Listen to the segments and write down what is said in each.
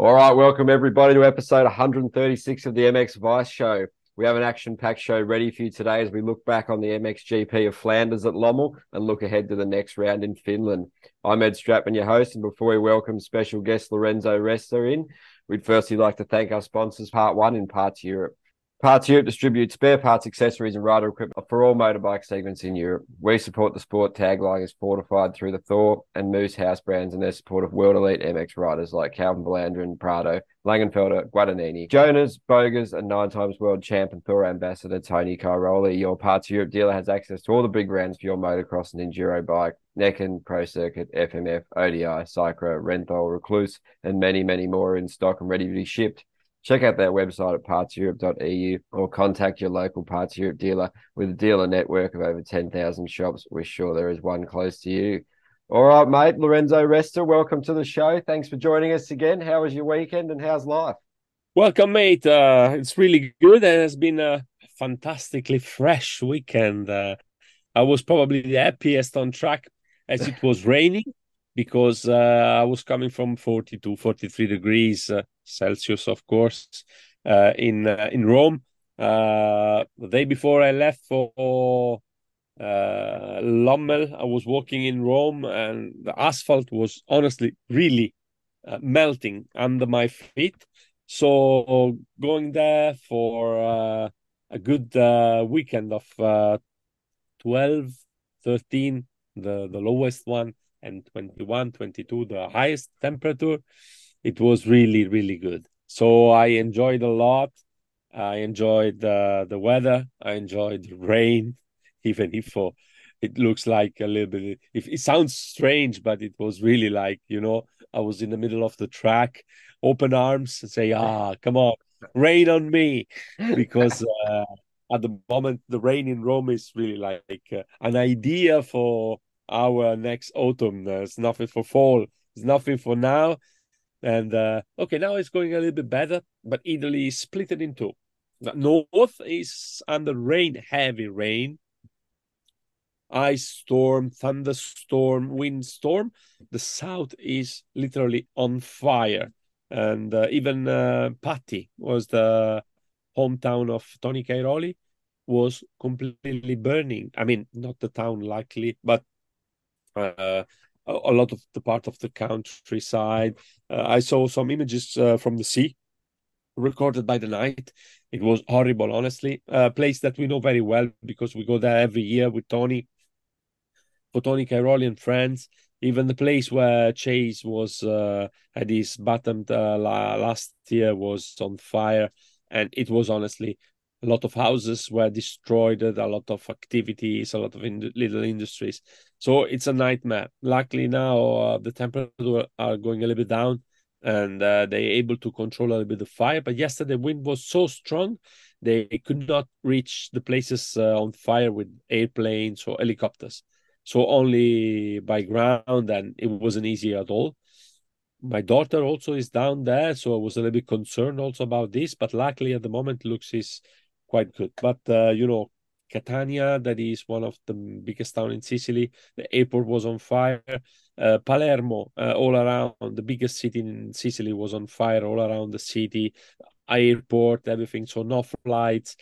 All right, welcome everybody to episode 136 of the MX Vice Show. We have an action packed show ready for you today as we look back on the MXGP of Flanders at Lommel and look ahead to the next round in Finland. I'm Ed Stratmann, your host, and before we welcome special guest Lorenzo Resta in, we'd firstly like to thank our sponsors, Part One in Parts Europe. Parts Europe distributes spare parts, accessories, and rider equipment for all motorbike segments in Europe. We support the sport tagline is fortified through the Thor and Moose house brands and their support of world elite MX riders like Calvin and Prado, Langenfelder, Guadagnini, Jonas, Bogers, and nine times world champ and Thor ambassador Tony Cairoli. Your Parts Europe dealer has access to all the big brands for your motocross and enduro bike. Neken, Pro Circuit, FMF, ODI, Cycra, Renthal, Rekluse, and many, many more in stock and ready to be shipped. Check out their website at partseurope.eu or contact your local Parts Europe dealer with a dealer network of over 10,000 shops. We're sure there is one close to you. All right, mate. Lorenzo Resta, welcome to the show. Thanks for joining us again. How was your weekend and how's life? Welcome, mate. Uh, it's really good. And It has been a fantastically fresh weekend. Uh, I was probably the happiest on track as it was raining because uh, I was coming from 42, 43 degrees uh, Celsius, of course, uh, in uh, in Rome. Uh, the day before I left for uh, Lommel, I was walking in Rome, and the asphalt was honestly really melting under my feet. So going there for a good weekend of 12, 13, the the lowest one and 21, 22, the highest temperature. It was really, really good. So I enjoyed a lot. I enjoyed the the weather. I enjoyed the rain, even if for it looks like a little bit. If it sounds strange, but it was really like you know I was in the middle of the track, open arms, and say, "Ah, come on, rain on me," because uh, at the moment the rain in Rome is really like uh, an idea for our next autumn. There's nothing for fall. There's nothing for now. And uh, okay, now it's going a little bit better, but Italy is split in two. The north is under rain, heavy rain, ice storm, thunderstorm, windstorm. The south is literally on fire. And uh, even uh, Patti was the hometown of Tony Cairoli was completely burning. I mean, not the town likely, but uh, a lot of the part of the countryside. Uh, I saw some images uh, from the sea recorded by the night. It was horrible, honestly. A place that we know very well because we go there every year with Tony, for Tony Cairoli and friends. Even the place where Chase was uh, had his bottomed uh, last year was on fire, and it was honestly a lot of houses were destroyed, a lot of activities, a lot of in- little industries. So it's a nightmare. Luckily now uh, the temperatures are going a little bit down, and uh, they're able to control a little bit the fire. But yesterday the wind was so strong they could not reach the places uh, on fire with airplanes or helicopters. So only by ground, and it wasn't easy at all my daughter also is down there so i was a little bit concerned also about this but luckily at the moment looks is quite good. But uh, you know, Catania, that is one of the biggest town in Sicily. The airport was on fire. Uh, Palermo, uh, all around the biggest city in Sicily, was on fire all around the city. Airport, everything. So no flights.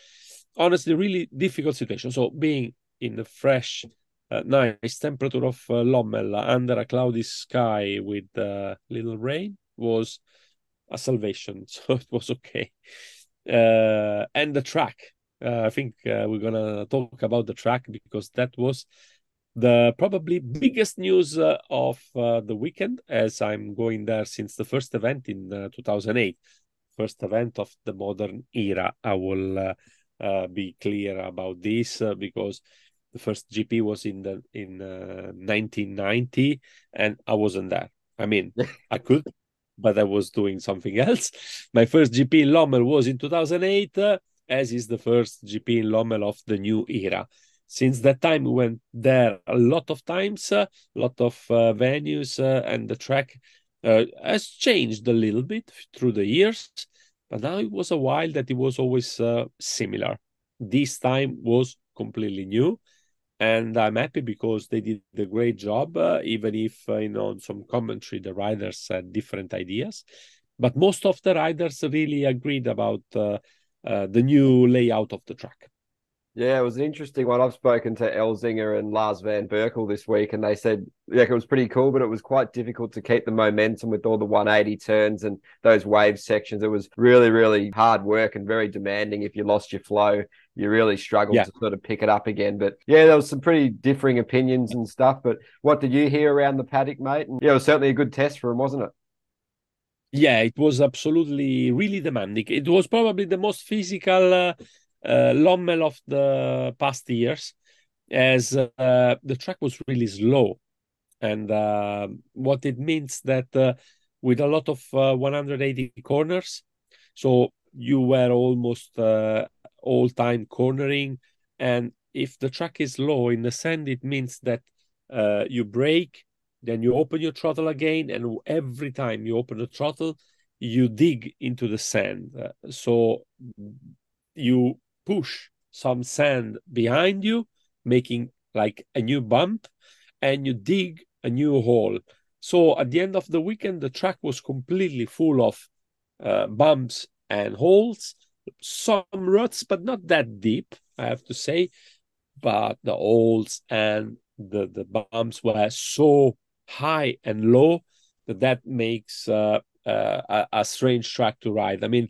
Honestly, really difficult situation. So being in the fresh, uh, nice temperature of uh, Lommel under a cloudy sky with uh, little rain was a salvation. So it was okay uh, and the track. Uh, I think uh, we're gonna talk about the track because that was the probably biggest news uh, of uh, the weekend as I'm going there since the first event in uh, 2008, first event of the modern era. I will be clear about this because the first GP was in the in 1990 and I wasn't there. I mean, I could but I was doing something else. My first GP in Lommel was in 2008, uh, as is the first GP in Lommel of the new era. Since that time, we went there a lot of times, a uh, lot of uh, venues, uh, and the track uh, has changed a little bit through the years. But now it was a while that it was always uh, similar. This time was completely new and I'm happy because they did a great job. Uh, even if uh, you know, some commentary, the riders had different ideas. but most of the riders really agreed about uh, uh, the new layout of the track. Yeah, it was an interesting one. I've spoken to Elzinga and Lars Van Berkel this week, and they said like it was pretty cool, but it was quite difficult to keep the momentum with all the 180 turns and those wave sections. It was really, really hard work and very demanding. If you lost your flow, you really struggled yeah. to sort of pick it up again. But yeah, there was some pretty differing opinions and stuff. But what did you hear around the paddock, mate? And yeah, it was certainly a good test for him, wasn't it? Yeah, it was absolutely really demanding. It was probably the most physical. Uh, Lommel of the past years, as uh, the track was really slow, and uh, what it means that uh, with a lot of uh, 180 corners, so you were almost uh, all time cornering, and if the track is low in the sand, it means that you brake, then you open your throttle again, and every time you open the throttle, you dig into the sand. so you push some sand behind you, making like a new bump, and you dig a new hole. So at the end of the weekend, the track was completely full of uh, bumps and holes, some ruts, but not that deep, I have to say. But the holes and the, the bumps were so high and low that that makes uh, uh, a, a strange track to ride. I mean,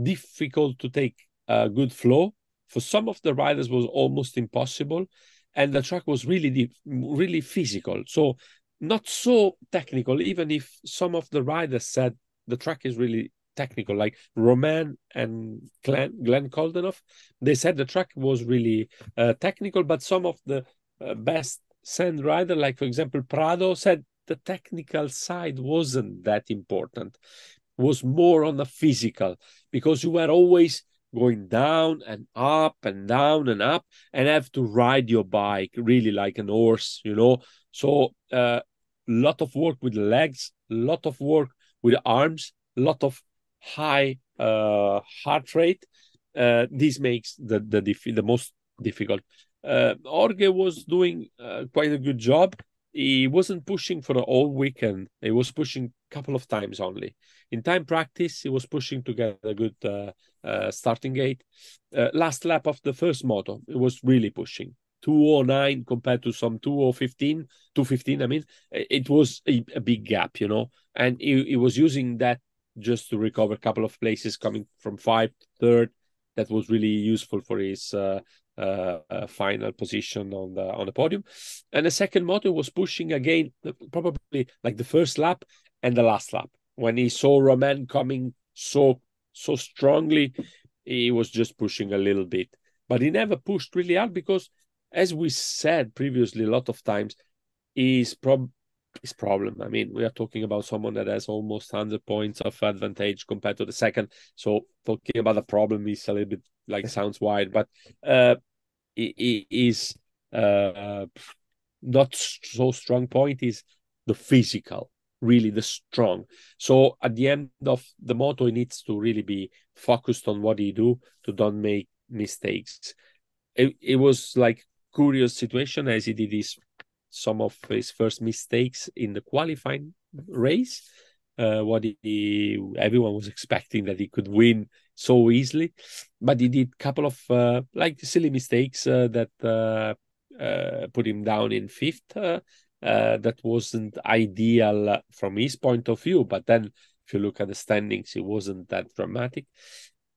difficult to take a good flow for some of the riders was almost impossible and the track was really deep, really physical. So not so technical even if some of the riders said the track is really technical like Romain and glenn, glenn Coldenhoff they said the track was really uh, technical but some of the uh, best sand rider like for example prado said the technical side wasn't that important was more on the physical because you were always going down and up and down and up and have to ride your bike really like an horse you know? So a uh, lot of work with legs lot of work with arms lot of high uh, heart rate. Uh, this makes the the the most difficult. Uh, Jorge was doing uh, quite a good job he wasn't pushing for the whole weekend he was pushing a couple of times only in time practice, he was pushing to get a good uh, uh, starting gate. Uh, last lap of the first moto, it was really pushing. 209 compared to some 2015 215 i mean it was a, a big gap you know and he, he, was using that just to recover a couple of places coming from five third that was really useful for his uh, final position on the on the podium and the second moto was pushing again probably like the first lap and the last lap when he saw Romain coming so so strongly, he was just pushing a little bit. But he never pushed really hard because, as we said previously a lot of times, his prob his problem. I mean, we are talking about someone that has almost hundred points of advantage compared to the second. So talking about the problem is a little bit like sounds wide, but uh, he, he is uh, not so strong point is the physical really the strong. So at the end of the moto, he needs to really be focused on what he do to don't make mistakes. It, it was like curious situation as he did his some of his first mistakes in the qualifying race. Uh, what he everyone was expecting that he could win so easily, but he did a couple of uh, like silly mistakes uh, that uh, uh, put him down in fifth that wasn't ideal from his point of view. But then, if you look at the standings, it wasn't that dramatic.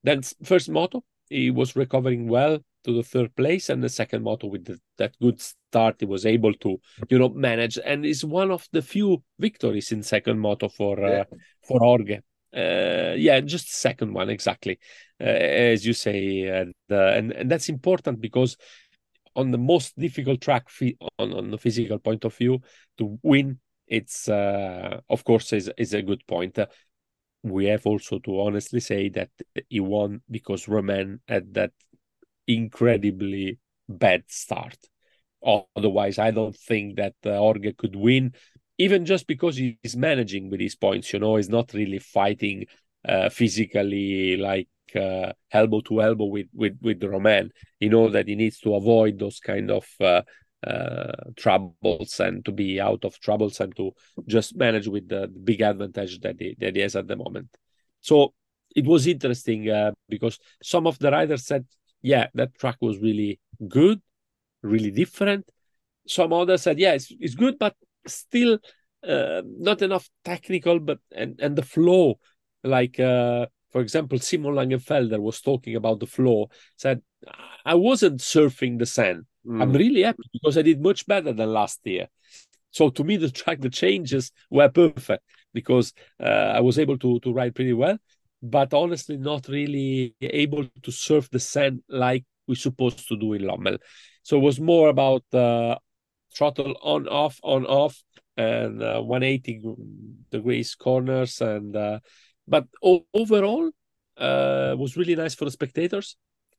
Then, first moto, he was recovering well to the third place, and the second moto with the, that good start, he was able to, you know, manage, and is one of the few victories in second moto for uh, yeah. uh, for Jorge. Uh, yeah, just second one exactly, uh, as you say, and, uh, and and that's important because on the most difficult track on, on the physical point of view to win it's uh, of course is, is a good point uh, we have also to honestly say that he won because Romain had that incredibly bad start otherwise i don't think that uh, Jorge could win even just because he's managing with his points you know he's not really fighting uh, physically like uh, elbow to elbow with with with Romain. He knows that he needs to avoid those kind of uh, uh, troubles and to be out of troubles and to just manage with the big advantage that he that he has at the moment. So it was interesting uh, because some of the riders said, yeah, that track was really good, really different. Some others said, yeah, it's, it's good, but still uh, not enough technical, but and, and the flow, like uh, for example, Simon Langenfelder was talking about the flow, said, I wasn't surfing the sand. Mm. I'm really happy because I did much better than last year. So to me, the track, the changes were perfect because uh, I was able to to ride pretty well, but honestly, not really able to surf the sand like we're supposed to do in Lommel. So it was more about uh, throttle on off on off and uh, 180 degrees corners and uh, but o- overall uh, was really nice for the spectators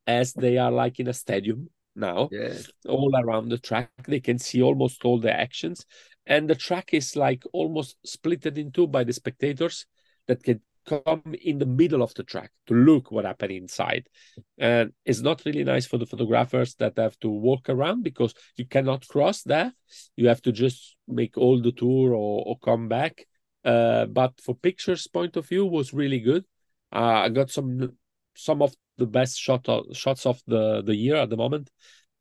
as they are like in a stadium now yeah. all around the track. They can see almost all the actions. And the track is like almost splitted in two by the spectators that can come in the middle of the track to look what happened inside. And it's not really nice for the photographers that have to walk around because you cannot cross there you have to just make all the tour or, or come back. Uh, but for pictures point of view was really good. Uh, i got some some of the best shot of, shots of the the year at the moment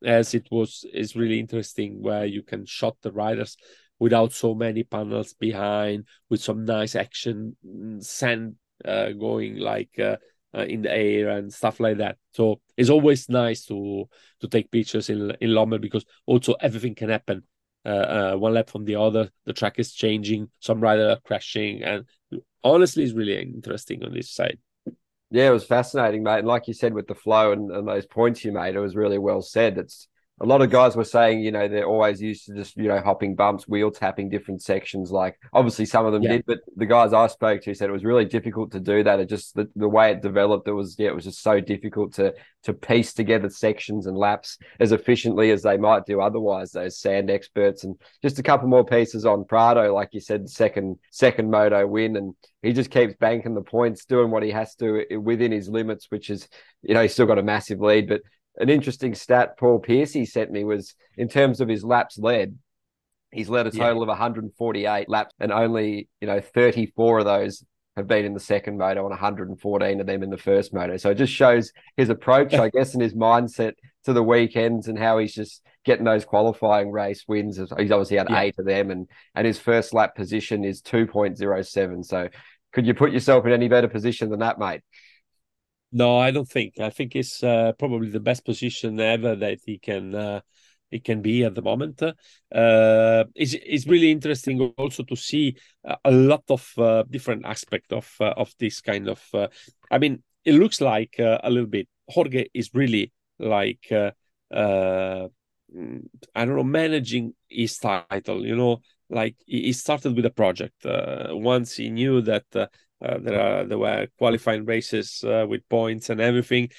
as it was is really interesting where you can shot the riders without so many panels behind with some nice action mm, sand uh, going like uh, uh, in the air and stuff like that. So it's always nice to to take pictures in in Lommel because also everything can happen. Uh, uh, one lap from the other the track is changing some rider are crashing and honestly it's really interesting on this side yeah, it was fascinating, mate. And like you said, with the flow and, and those points you made, it was really well said. It's a lot of guys were saying, you know, they're always used to just, you know, hopping bumps, wheel tapping different sections. Like obviously some of them yeah. did, but the guys I spoke to said it was really difficult to do that. It just the, the way it developed, it was yeah, it was just so difficult to to piece together sections and laps as efficiently as they might do otherwise, those sand experts. And just a couple more pieces on Prado, like you said, second second moto win. And he just keeps banking the points, doing what he has to within his limits, which is, you know, he's still got a massive lead, but an interesting stat Paul Piercy sent me was in terms of his laps led, he's led a total yeah. of 148 laps, and only you know 34 of those have been in the second moto and 114 of them in the first moto. So it just shows his approach, I guess, and his mindset to the weekends and how he's just getting those qualifying race wins. He's obviously had yeah. eight of them, and and his first lap position is 2.07. So could you put yourself in any better position than that, mate? No, I don't think. I think it's uh, probably the best position ever that he can uh, can be at the moment. Uh, it's it's really interesting also to see a lot of uh, different aspect of uh, of this kind of. Uh, I mean, it looks like a little bit. Jorge is really like I don't know managing his title. You know, like he started with a project. once he knew that uh, there are there were qualifying races uh, with points and everything.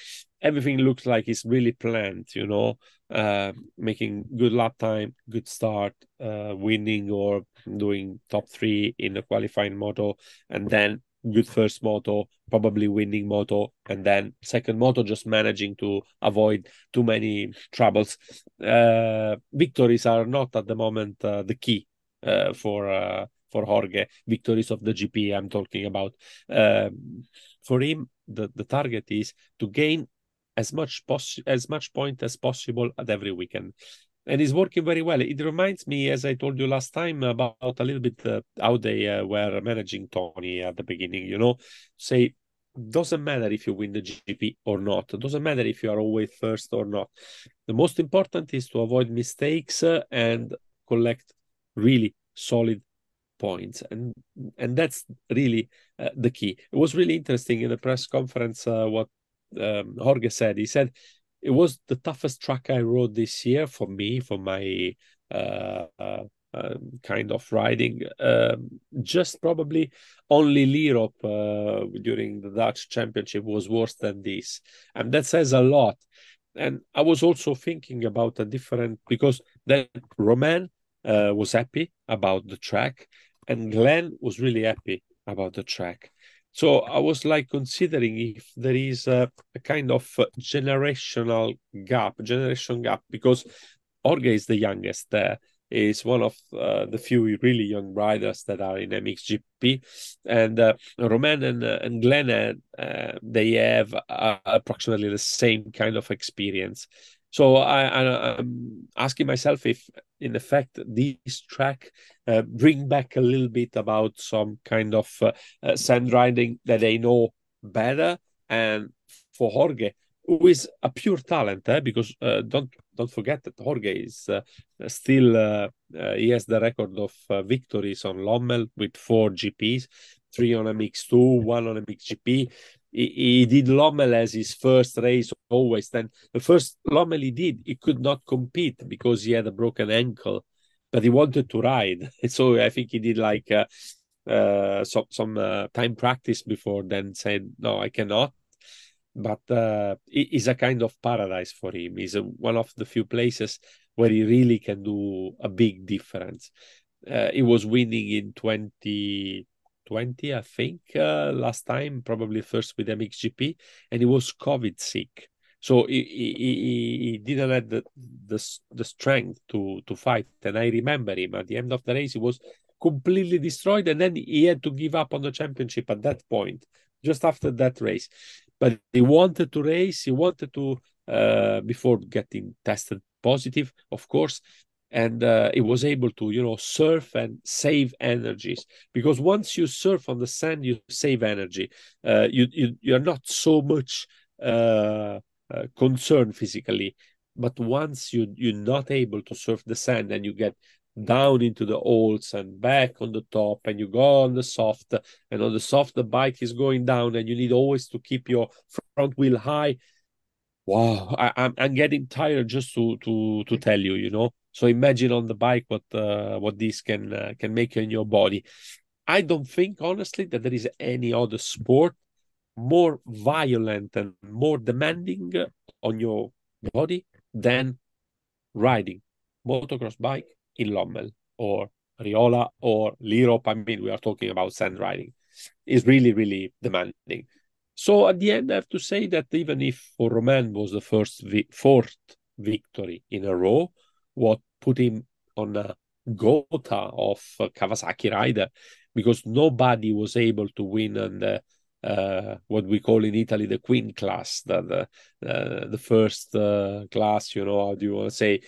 Everything looks like it's really planned, you know, uh, making good lap time, good start, uh, winning or doing top three in the qualifying moto, and then good first moto, probably winning moto, and then second moto just managing to avoid too many troubles. Uh, victories are not at the moment the key for for Jorge, victories of the GP I'm talking about. Um, for him, the, the target is to gain as much pos- as much point as possible at every weekend. And it's working very well. It reminds me, as I told you last time, about a little bit uh, how they uh, were managing Tony at the beginning. You know, say doesn't matter if you win the GP or not. It doesn't matter if you are always first or not. The most important is to avoid mistakes uh, and collect really solid points and and that's really uh, the key. It was really interesting in the press conference uh, what um, jorge said. He said it was the toughest track i rode this year for me for my uh, uh um, kind of riding um, just probably only Lierop uh, during the dutch championship was worse than this. And that says a lot. And i was also thinking about a different because that Romain uh, was happy about the track and Glenn was really happy about the track. So I was like considering if there is a, a kind of generational gap, generation gap, because Jorge is the youngest there. is one of uh, the few really young riders that are in MXGP, and uh, Romain and uh, and Glenn uh, they have uh, approximately the same kind of experience. So I, am asking myself if, in effect, this track uh, bring back a little bit about some kind of sand riding that they know better, and for Jorge, who is a pure talent, eh? because uh, don't don't forget that Jorge is uh, still uh, uh he has the record of uh, victories on Lommel with four GPs, three on a MX2, one on a MXGP. He, he did Lommel as his first race always. Then the first Lommel he did, he could not compete because he had a broken ankle, but he wanted to ride. So I think he did like uh, uh, some some uh, time practice before then said no i cannot but uh, it is a kind of paradise for him. It's one of the few places where he really can do a big difference. Uh, he was winning in 2020, I think, uh, last time, probably first with MXGP, and he was COVID sick. So he, he, he didn't have the, the, the strength to, to fight. And I remember him at the end of the race, he was completely destroyed. And then he had to give up on the championship at that point, just after that race but he wanted to race. He wanted to uh, before getting tested positive, of course, and uh, he was able to you know surf and save energies. Because once you surf on the sand, you save energy. Uh, you you you're not so much uh, uh, concerned physically, but once you you're not able to surf the sand and you get down into the holes and back on the top and you go on the soft and on the soft the bike is going down and you need always to keep your front wheel high. Wow I, am I'm, I'm getting tired just to to to tell you you know so imagine on the bike what uh, what this can uh, can make in your body i don't think honestly that there is any other sport more violent and more demanding on your body than riding motocross bike in Lommel or Riola or Lierop. I mean, we are talking about sand riding. It's really, really demanding. So at the end, I have to say that even if for Romain was the first vi- fourth victory in a row, what put him on a gota of Kawasaki rider, because nobody was able to win on the uh, what we call in Italy the queen class, the the, uh, the first uh, class. You know, how do you want to say,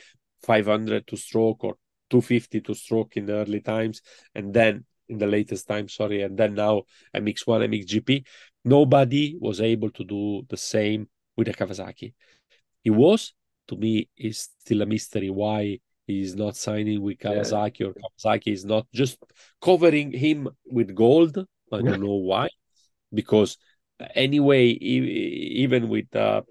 500 to stroke or 250 to stroke in the early times, and then in the latest time, sorry, and then now MX1, MXGP. Nobody was able to do the same with the Kawasaki. It was, to me, is still a mystery why he's not signing with Kawasaki yeah. or Kawasaki is not just covering him with gold. I don't know why, because anyway, even with uh,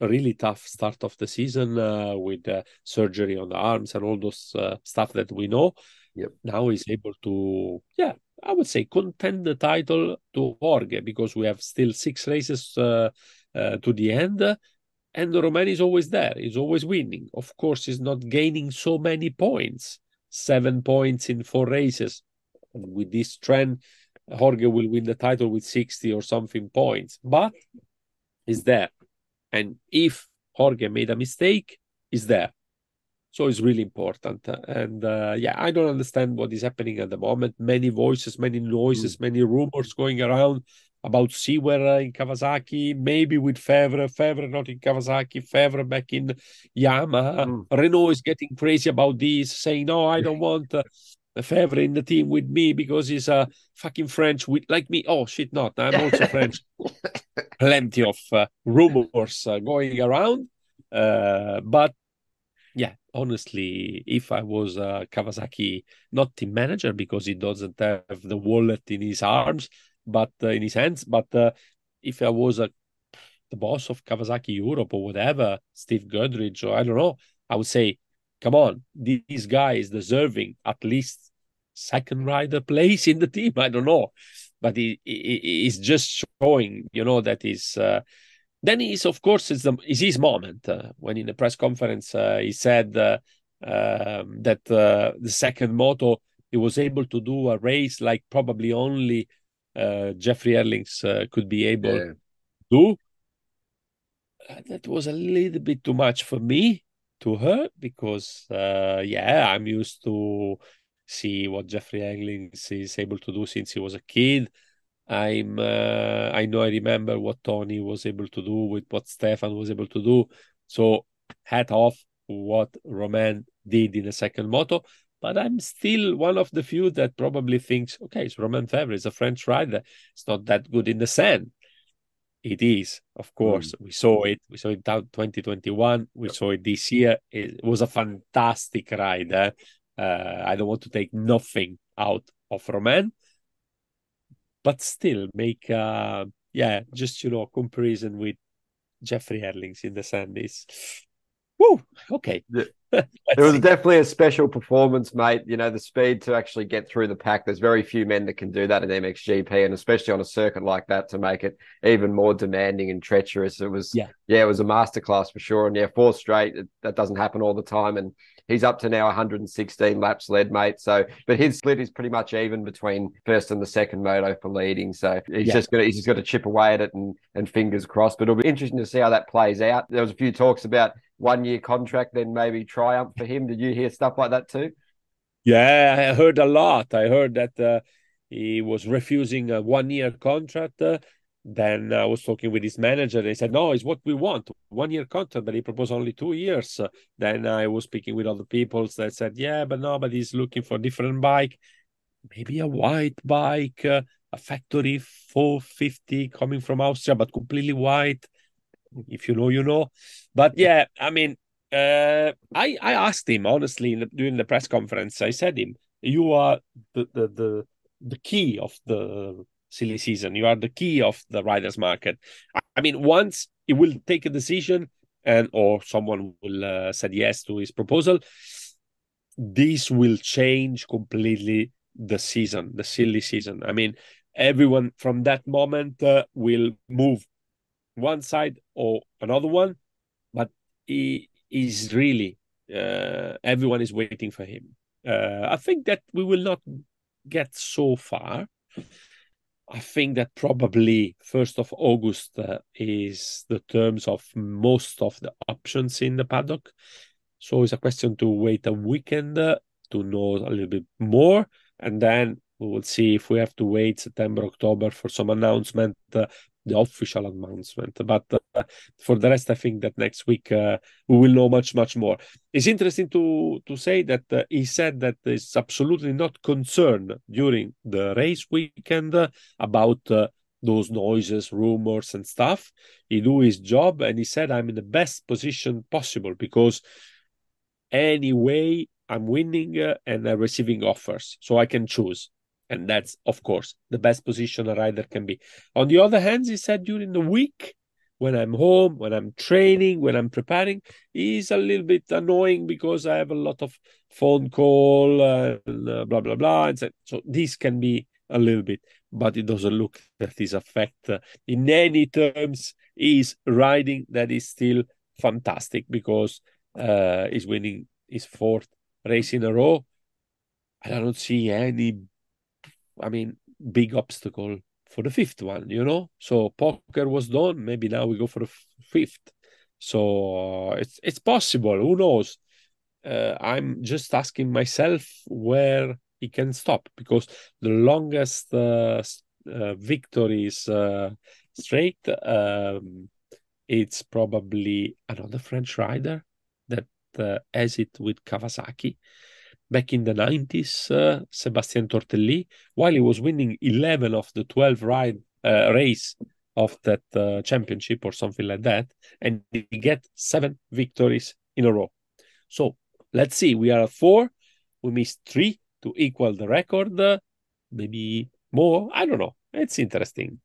a really tough start of the season uh, with uh, surgery on the arms and all those uh, stuff that we know. Yep. Now he's able to, yeah, I would say contend the title to Jorge because we have still six races uh, uh, to the end. And Romain is always there. He's always winning. Of course, he's not gaining so many points. Seven points in four races. And with this trend, Jorge will win the title with 60 or something points. But he's there and if Jorge made a mistake, is there. So it's really important. And uh, yeah, I don't understand what is happening at the moment. Many voices, many noises, mm. many rumors going around about Seewer in Kawasaki, maybe with Febvre, Febvre not in Kawasaki, Febvre back in Yamaha. Mm. Renaux is getting crazy about this, saying, no, I don't want uh, Febvre in the team with me because he's a fucking French with like me. Oh shit, not I'm also French. Plenty of uh, rumors uh, going around, uh, but yeah, honestly, if I was a Kawasaki not team manager because he doesn't have the wallet in his arms, but uh, in his hands, but uh, if I was a the boss of Kawasaki Europe or whatever, Steve Guttridge or I don't know, I would say come on, this guy is deserving at least second rider place in the team. I don't know, but he, he he's just showing, you know, that is. Uh, then he's of course it's the is his moment uh, when in the press conference uh, he said uh, um, that uh, the second moto he was able to do a race like probably only uh, Jeffrey Herlings could be able yeah. to do. that was a little bit too much for me to her because uh, yeah, I'm used to see what Jeffrey Herlings is able to do since he was a kid. I'm uh, I know I remember what Tony was able to do with what Stefan was able to do. So hat off what Romain did in the second moto. But I'm still one of the few that probably thinks, okay, it's Romain Febvre, it's a French rider. It's not that good in the sand. It is, of course. Mm. We saw it. We saw it down 2021. We saw it this year. It was a fantastic ride. Eh? Uh, I don't want to take nothing out of Romain, but still make, uh, yeah, just, you know, comparison with Jeffrey Herlings in the sand is Woo, okay. It was definitely a special performance, mate. You know, the speed to actually get through the pack. There's very few men that can do that in MXGP, and especially on a circuit like that to make it even more demanding and treacherous. It was, yeah, yeah it was a masterclass for sure. And yeah, four straight, it, that doesn't happen all the time. And he's up to now 116 laps led, mate. So, but his split is pretty much even between first and the second moto for leading. So he's yeah. just gonna he's just got to chip away at it and and fingers crossed. But it'll be interesting to see how that plays out. There was a few talks about one year contract, then maybe triumph for him. Did you hear stuff like that too? Yeah, I heard a lot. I heard that uh, he was refusing a one year contract. Uh, then I was talking with his manager. They said, no, it's what we want one year contract, but he proposed only two years. Then I was speaking with other people that said, yeah, but nobody's looking for a different bike. Maybe a white bike, uh, a factory 450 coming from Austria, but completely white if you know, you know. But yeah, I mean, uh, I I asked him honestly the, during the press conference. I said him, you are the the the the key of the silly season. You are the key of the riders market. I mean, once he will take a decision and or someone will uh, said yes to his proposal, this will change completely the season, the silly season. I mean, everyone from that moment uh, will move one side or another one, but he is really uh, everyone is waiting for him. Uh, I think that we will not get so far. I think that probably first of August uh, is the terms of most of the options in the paddock. So it's a question to wait a weekend uh, to know a little bit more, and then we will see if we have to wait September, October for some announcement. Uh, the official announcement. But uh, for the rest, I think that next week uh, we will know much, much more. It's interesting to to say that uh, he said that he's absolutely not concerned during the race weekend about uh, those noises, rumors, and stuff. He do his job, and he said, "I'm in the best position possible because anyway." I'm winning uh, and I'm receiving offers, so I can choose. And that's, of course, the best position a rider can be. On the other hand, he said during the week, when I'm home, when I'm training, when I'm preparing, is a little bit annoying because I have a lot of phone call and uh, blah blah blah. And so, so this can be a little bit, but it doesn't look that this affect uh, in any terms. Is riding that is still fantastic because uh, he's winning his fourth race in a row. And I don't see any I mean, big obstacle for the fifth one, you know. So poker was done. Maybe now we go for the fifth. So uh, it's it's possible. Who knows? Uh, I'm just asking myself where he can stop because the longest uh, uh victories uh, straight, um, it's probably another French rider that uh, has it with Kawasaki back in the 90s, uh, Sébastien Tortelli, while he was winning 11 of the 12 ride uh, race of that uh, championship or something like that, and he get seven victories in a row. So let's see, we are at four, we missed three to equal the record, uh, maybe more. I don't know. It's interesting.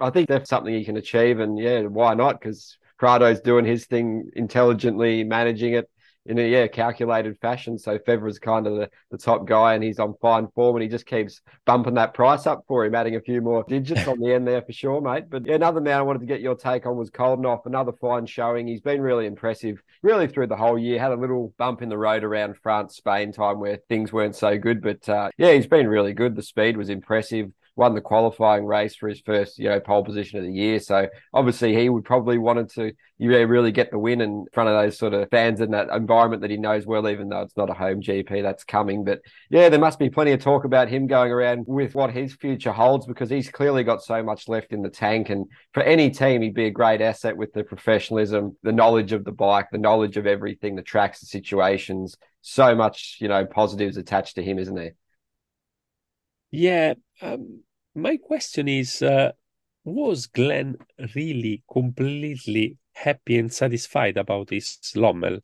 I think that's something he can achieve, and yeah, why not? Because Prado's doing his thing intelligently, managing it in a yeah calculated fashion. So Febvre's kind of the, the top guy, and he's on fine form, and he just keeps bumping that price up for him, adding a few more digits on the end there for sure, mate. But yeah, another man I wanted to get your take on was Coldenhoff. Another fine showing. He's been really impressive, really through the whole year. Had a little bump in the road around France, Spain time where things weren't so good, but uh, yeah, he's been really good. The speed was impressive won the qualifying race for his first, you know, pole position of the year. So obviously he would probably wanted to you know, really get the win in front of those sort of fans in that environment that he knows well, even though it's not a home GP that's coming. But yeah, there must be plenty of talk about him going around with what his future holds because he's clearly got so much left in the tank. And for any team, he'd be a great asset with the professionalism, the knowledge of the bike, the knowledge of everything, the tracks, the situations. So much, you know, positives attached to him, isn't there? Yeah. Um, my question is uh, was Glenn really completely happy and satisfied about his Lommel?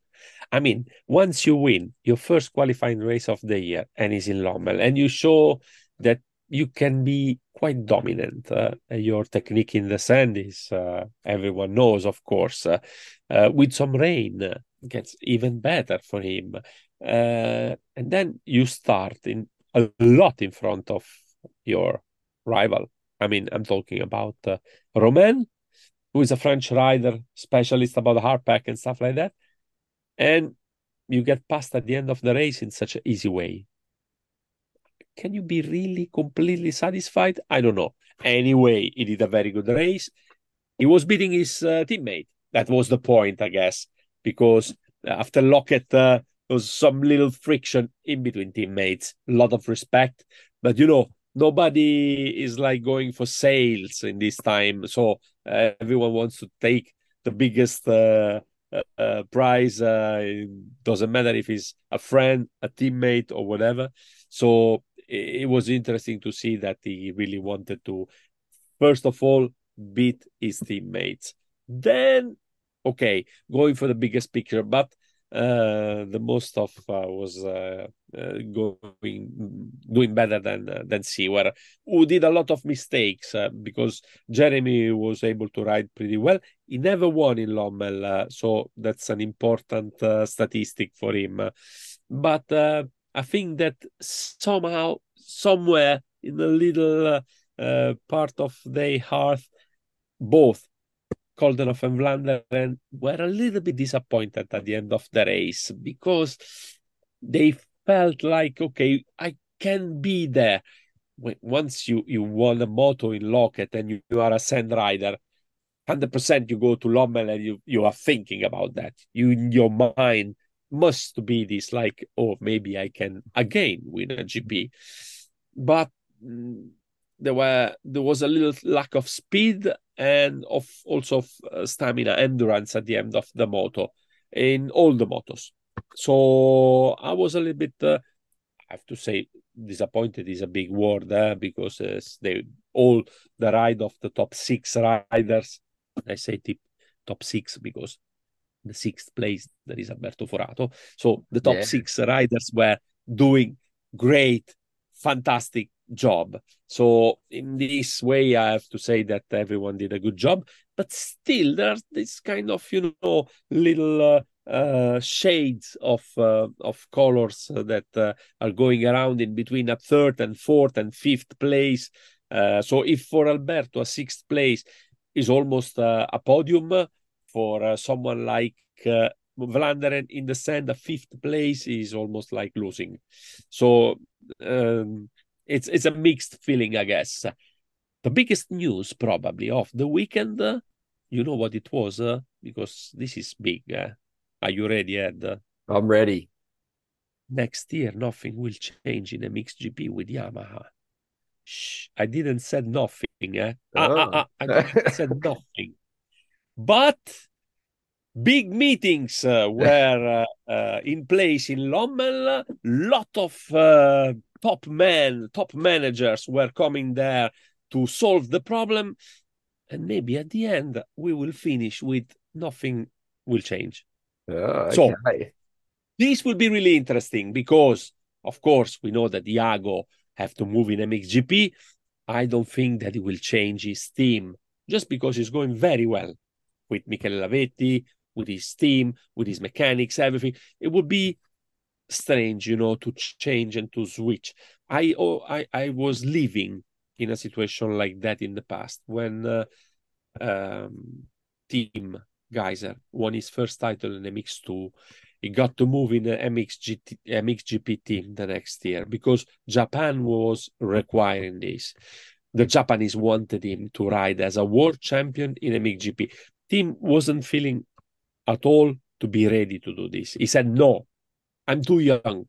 I mean, once you win your first qualifying race of the year and is in Lommel, and you show that you can be quite dominant. Uh, your technique in the sand is, uh, everyone knows, of course. Uh, uh with some rain, uh, gets even better for him. Uh, and then you start in a lot in front of your rival. I mean, I'm talking about uh, Romain, who is a French rider, specialist about hard pack and stuff like that. And you get past at the end of the race in such an easy way. Can you be really completely satisfied? I don't know. Anyway, he did a very good race. He was beating his uh, teammate. That was the point, I guess, because after Loket, uh, there was some little friction in between teammates. A lot of respect, but you know, nobody is like going for sales in this time. So uh, everyone wants to take the biggest uh, uh, uh prize. Uh, it doesn't matter if it's a friend, a teammate, or whatever. So it, it was interesting to see that he really wanted to, first of all, beat his teammates. Then, okay, going for the biggest picture, but uh, the most of uh, was uh, uh, going doing better than uh, than Seewer, who did a lot of mistakes uh, because Jeremy was able to ride pretty well. He never won in Lommel, so that's an important statistic for him. But I think that somehow, somewhere in a little part of their heart, both Coldenhoff and Vlaanderen were a little bit disappointed at the end of the race because they felt like, okay, I can be there. Once you, you won a moto in Loket and you, you are a sand rider, 100% you go to Lommel and you, you are thinking about that. You in your mind must be this like, oh, maybe I can again win a GP. But mm, there were there was a little lack of speed and of also of uh, stamina endurance at the end of the moto in all the motos so i was a little bit uh, i have to say disappointed is a big word uh, because uh, they all the ride of the top six riders i say tip, top six because the sixth place there is alberto forato so the top yeah. six riders were doing great fantastic job. So in this way, I have to say that everyone did a good job. But still, there are this kind of you know little uh, uh, shades of uh, of colors that uh, are going around in between a third and fourth and fifth place. Uh, so if for Alberto a sixth place is almost uh, a podium for someone like Vlaanderen in the sand, a fifth place is almost like losing. So um, it's it's a mixed feeling, I guess. The biggest news probably of the weekend, uh, you know what it was, uh, because this is big. Uh, are you ready, Ed? I'm ready. Next year, nothing will change in a MXGP with Yamaha. Shh, I didn't said nothing. Eh? Oh. I, I, I, I said nothing. But big meetings uh, were uh, uh, in place in Lommel. Lot of uh, top men, top managers were coming there to solve the problem. And maybe at the end, we will finish with nothing will change. Oh, okay. So this will be really interesting because, of course, we know that Jago have to move in MXGP. I don't think that he will change his team just because he's going very well with Michele Lavetti, with his team, with his mechanics, everything. It would be strange, you know, to change and to switch. I oh, I I was living in a situation like that in the past when uh, um, Tim Gajser won his first title in MX2. He got to move in the MXGT, MXGP team the next year because Japan was requiring this. the Japanese wanted him to ride as a world champion in MXGP. Team wasn't feeling at all to be ready to do this. He said, "No, I'm too young."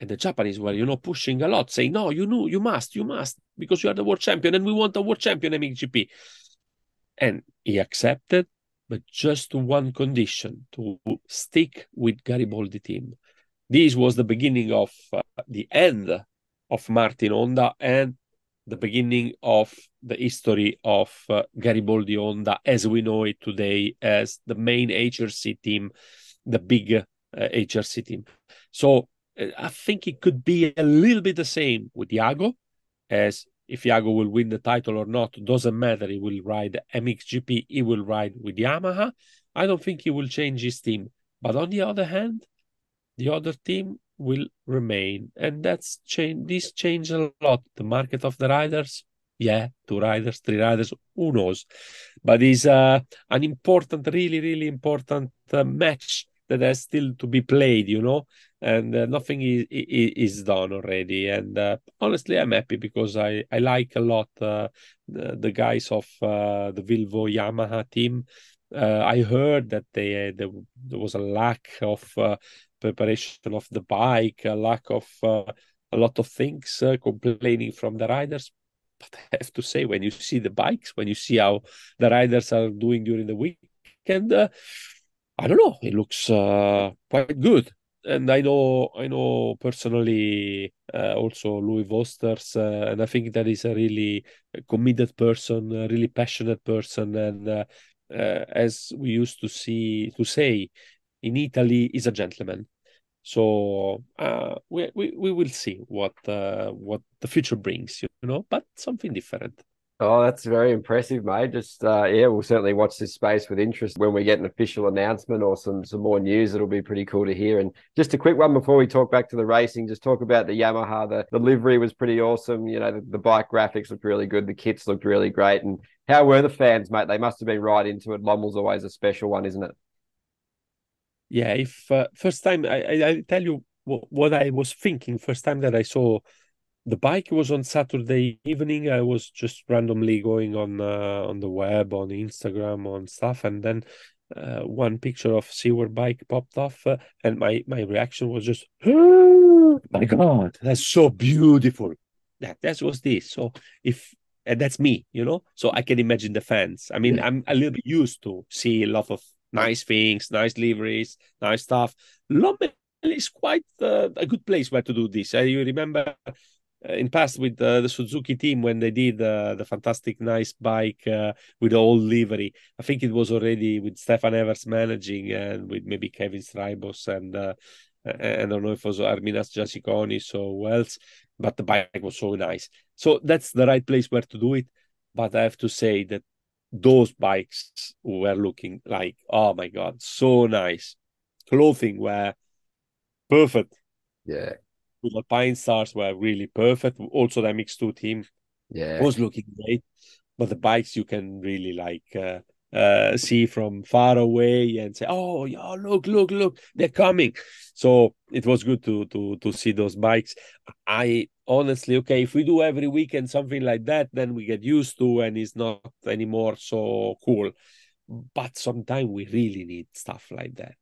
And the Japanese were, you know, pushing a lot, saying, "No, you know, you must, you must, because you are the world champion, and we want a world champion MXGP." And he accepted, but just one condition: to stick with Gariboldi team. This was the beginning of uh, the end of Martin Honda and the beginning of the history of uh, Gariboldi Honda as we know it today as the main HRC team, the big uh, HRC team. So uh, I think it could be a little bit the same with Jago, as if Jago will win the title or not, doesn't matter. He will ride MXGP, he will ride with Yamaha. I don't think he will change his team. But on the other hand, the other team will remain. And that's change this changed a lot. The market of the riders, yeah, two riders, three riders, who knows? But it's uh, an important, really, really important uh, match that has still to be played, you know, and uh, nothing is, is, done already. And uh, honestly, I'm happy because I, I like a lot uh, the, the guys of uh, the Wilvo Yamaha team. Uh, I heard that they, they, there was a lack of uh, preparation of the bike, a lack of a lot of things complaining from the riders. But I have to say, when you see the bikes, when you see how the riders are doing during the week, weekend, I don't know. It looks uh, quite good, and I know I know personally uh, also Louis Vosters, uh, and I think that is a really committed person, a really passionate person, and uh, uh, as we used to see to say in Italy, is a gentleman. So uh, we, we we will see what what the future brings, you know, but something different. Oh, that's very impressive, mate. Just uh, yeah, we'll certainly watch this space with interest when we get an official announcement or some some more news. It'll be pretty cool to hear. And just a quick one before we talk back to the racing, just talk about the Yamaha. The, the livery was pretty awesome. You know, the, the bike graphics looked really good. The kits looked really great. And how were the fans, mate? They must have been right into it. Lommel's always a special one, isn't it? Yeah. If uh, first time I, I, I tell you what, what I was thinking first time that I saw the bike was on Saturday evening. I was just randomly going on uh, on the web, on Instagram, on stuff, and then uh, one picture of Seewer bike popped off, uh, and my my reaction was just, oh, "My God, that's so beautiful!" That that was this. So if and that's me, you know. So I can imagine the fans. I mean, yeah. I'm a little bit used to see a lot of nice things, nice liveries, nice stuff. Lommel is quite uh, a good place where to do this. Uh, you remember uh, in past with uh, the Suzuki team when they did uh, the fantastic nice bike uh, with the old livery. I think it was already with Stefan Everts managing and with maybe Kevin Strijbos and I don't know if it was Arminas Jasikonis or else, but the bike was so nice. So that's the right place where to do it. But I have to say that those bikes were looking like, oh my God, so nice. Clothing were perfect. Yeah with Alpinestars were really perfect. Also, the MX2 team yeah. was looking great, but the bikes you can really like uh, uh, see from far away and say, "Oh, yeah, look, look, look, they're coming." So it was good to to to see those bikes. I honestly, okay, if we do every weekend something like that, then we get used to, and it's not anymore so cool. But sometimes we really need stuff like that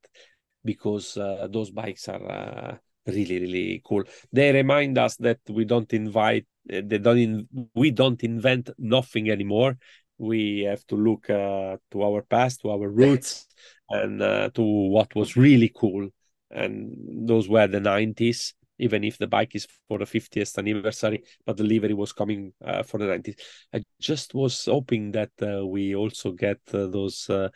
because uh, those bikes are uh, really really cool. They remind us that we don't invite eh, they don't in, we don't invent nothing anymore. We have to look uh, to our past to our roots and uh, to what was really cool. And those were the 90s even if the bike is for the 50th anniversary but the livery was coming uh, for the 90s i just was hoping that uh, we also get uh, those uh,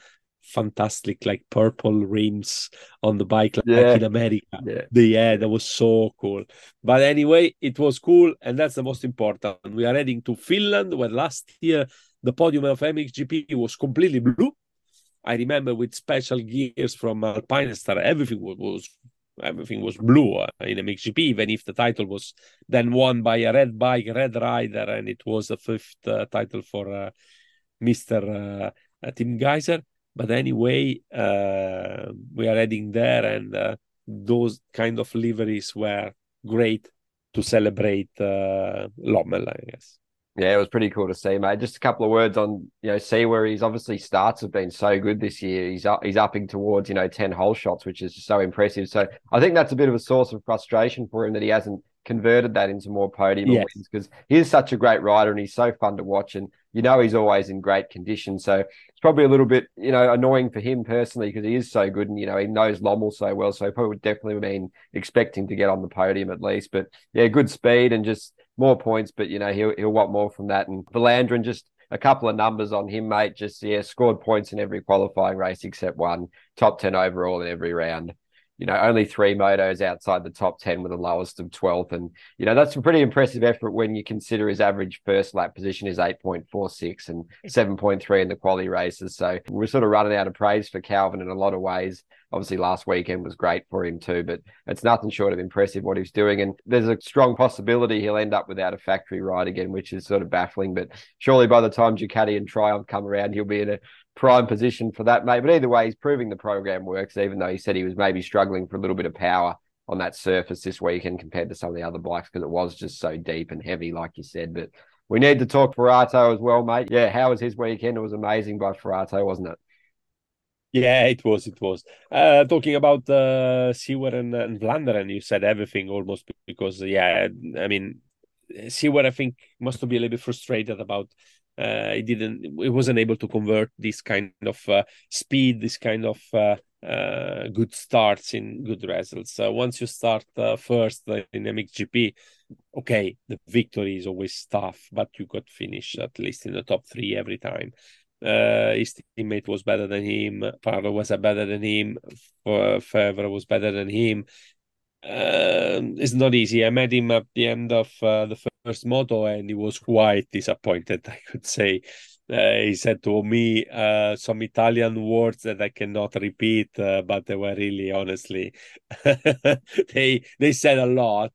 fantastic like purple rims on the bike like yeah. in America. Yeah. The, yeah, that was so cool. But anyway, it was cool, and that's the most important. We are heading to Finland, where last year the podium of MXGP was completely blue. I remember with special gears from Alpinestar, everything was, was everything was blue uh, in MXGP, even if the title was then won by a red bike, red rider, and it was the fifth uh, title for uh, Mr. Uh, Tim Gajser. But anyway, uh, we are heading there, and uh, those kind of liveries were great to celebrate Lommel, I guess. Yeah, it was pretty cool to see, mate. Just a couple of words on, you know, see where he's obviously starts have been so good this year. He's up, he's upping towards, you know, 10 hole shots, which is just so impressive. So I think that's a bit of a source of frustration for him that he hasn't converted that into more podium yes. wins because he is such a great rider and he's so fun to watch. And you know, he's always in great condition. So it's probably a little bit, you know, annoying for him personally because he is so good and, you know, he knows Lommel so well. So he probably would definitely been expecting to get on the podium at least. But yeah, good speed and just more points, but you know he'll he'll want more from that. And Vlaanderen just a couple of numbers on him, mate. Just yeah, scored points in every qualifying race except one. Top ten overall in every round you know, only three motos outside the top 10 with the lowest of 12th. And, you know, that's a pretty impressive effort when you consider his average first lap position is 8.46 and 7.3 in the quality races. So we're sort of running out of praise for Calvin in a lot of ways. Obviously, last weekend was great for him too, but it's nothing short of impressive what he's doing. And there's a strong possibility he'll end up without a factory ride again, which is sort of baffling. But surely by the time Ducati and Triumph come around, he'll be in a prime position for that, mate. But either way, he's proving the program works, even though he said he was maybe struggling for a little bit of power on that surface this weekend compared to some of the other bikes because it was just so deep and heavy, like you said. But we need to talk Forato as well, mate. Yeah, how was his weekend? It was amazing by Forato, wasn't it? Yeah, it was. It was. Uh, talking about uh, Seewer and, and you said everything almost because, yeah, I mean, Seewer, I think, must be a little bit frustrated about uh, he didn't he wasn't able to convert this kind of uh, speed this kind of uh, uh good starts in good results uh, once you start uh, first in mxgp okay the victory is always tough but you got finish at least in the top three every time his teammate was better than him Prado was better than him Febvre was better than him it's not easy. I met him at the end of the first moto and he was quite disappointed, I could say. Uh, he said to me uh, some Italian words that I cannot repeat, uh, but they were really, honestly, they they said a lot,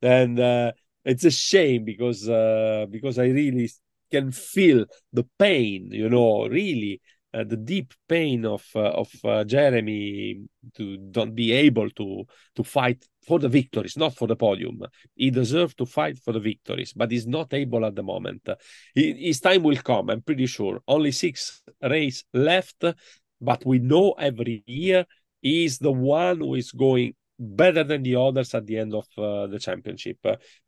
and uh, it's a shame because uh, because I really can feel the pain, you know, really uh, the deep pain of uh, of uh, Jeremy to not be able to to fight for the victories, not for the podium. He deserves to fight for the victories, but he's not able at the moment. He, his time will come, I'm pretty sure. Only six race left, but we know every year he's the one who is going better than the others at the end of uh, the championship.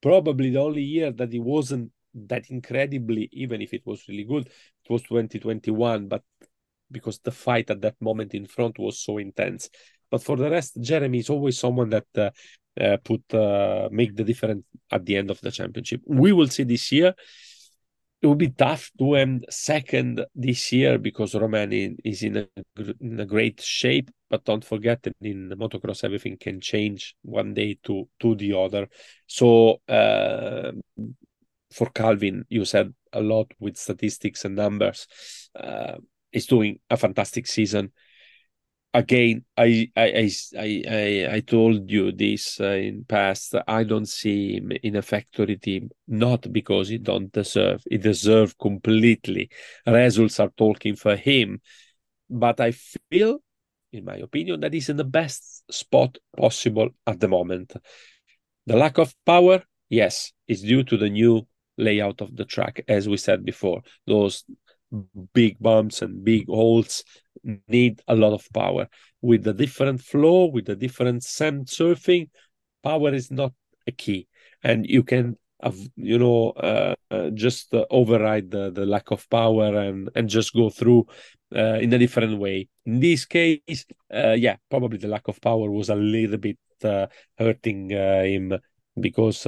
Probably the only year that he wasn't that incredibly, even if it was really good, it was 2021. But because the fight at that moment in front was so intense. But for the rest, Jeremy is always someone that uh, uh, put uh, make the difference at the end of the championship. We will see this year. It will be tough to end second this year because Romain is in a, in a great shape. But don't forget that in motocross, everything can change one day to to the other. So uh, for Calvin, you said a lot with statistics and numbers. Uh, is doing a fantastic season. Again, I I I I, I told you this uh, in past. I don't see him in a factory team, not because he don't deserve. He deserve completely. Results are talking for him, but I feel, in my opinion, that he's in the best spot possible at the moment. The lack of power, yes, is due to the new layout of the track, as we said before. Those big bumps and big holes need a lot of power. With the different flow, with the different sand surfing, power is not a key, and you can you know uh, uh, just uh, override the, the lack of power and and just go through uh, in a different way in this case uh, yeah probably the lack of power was a little bit hurting him because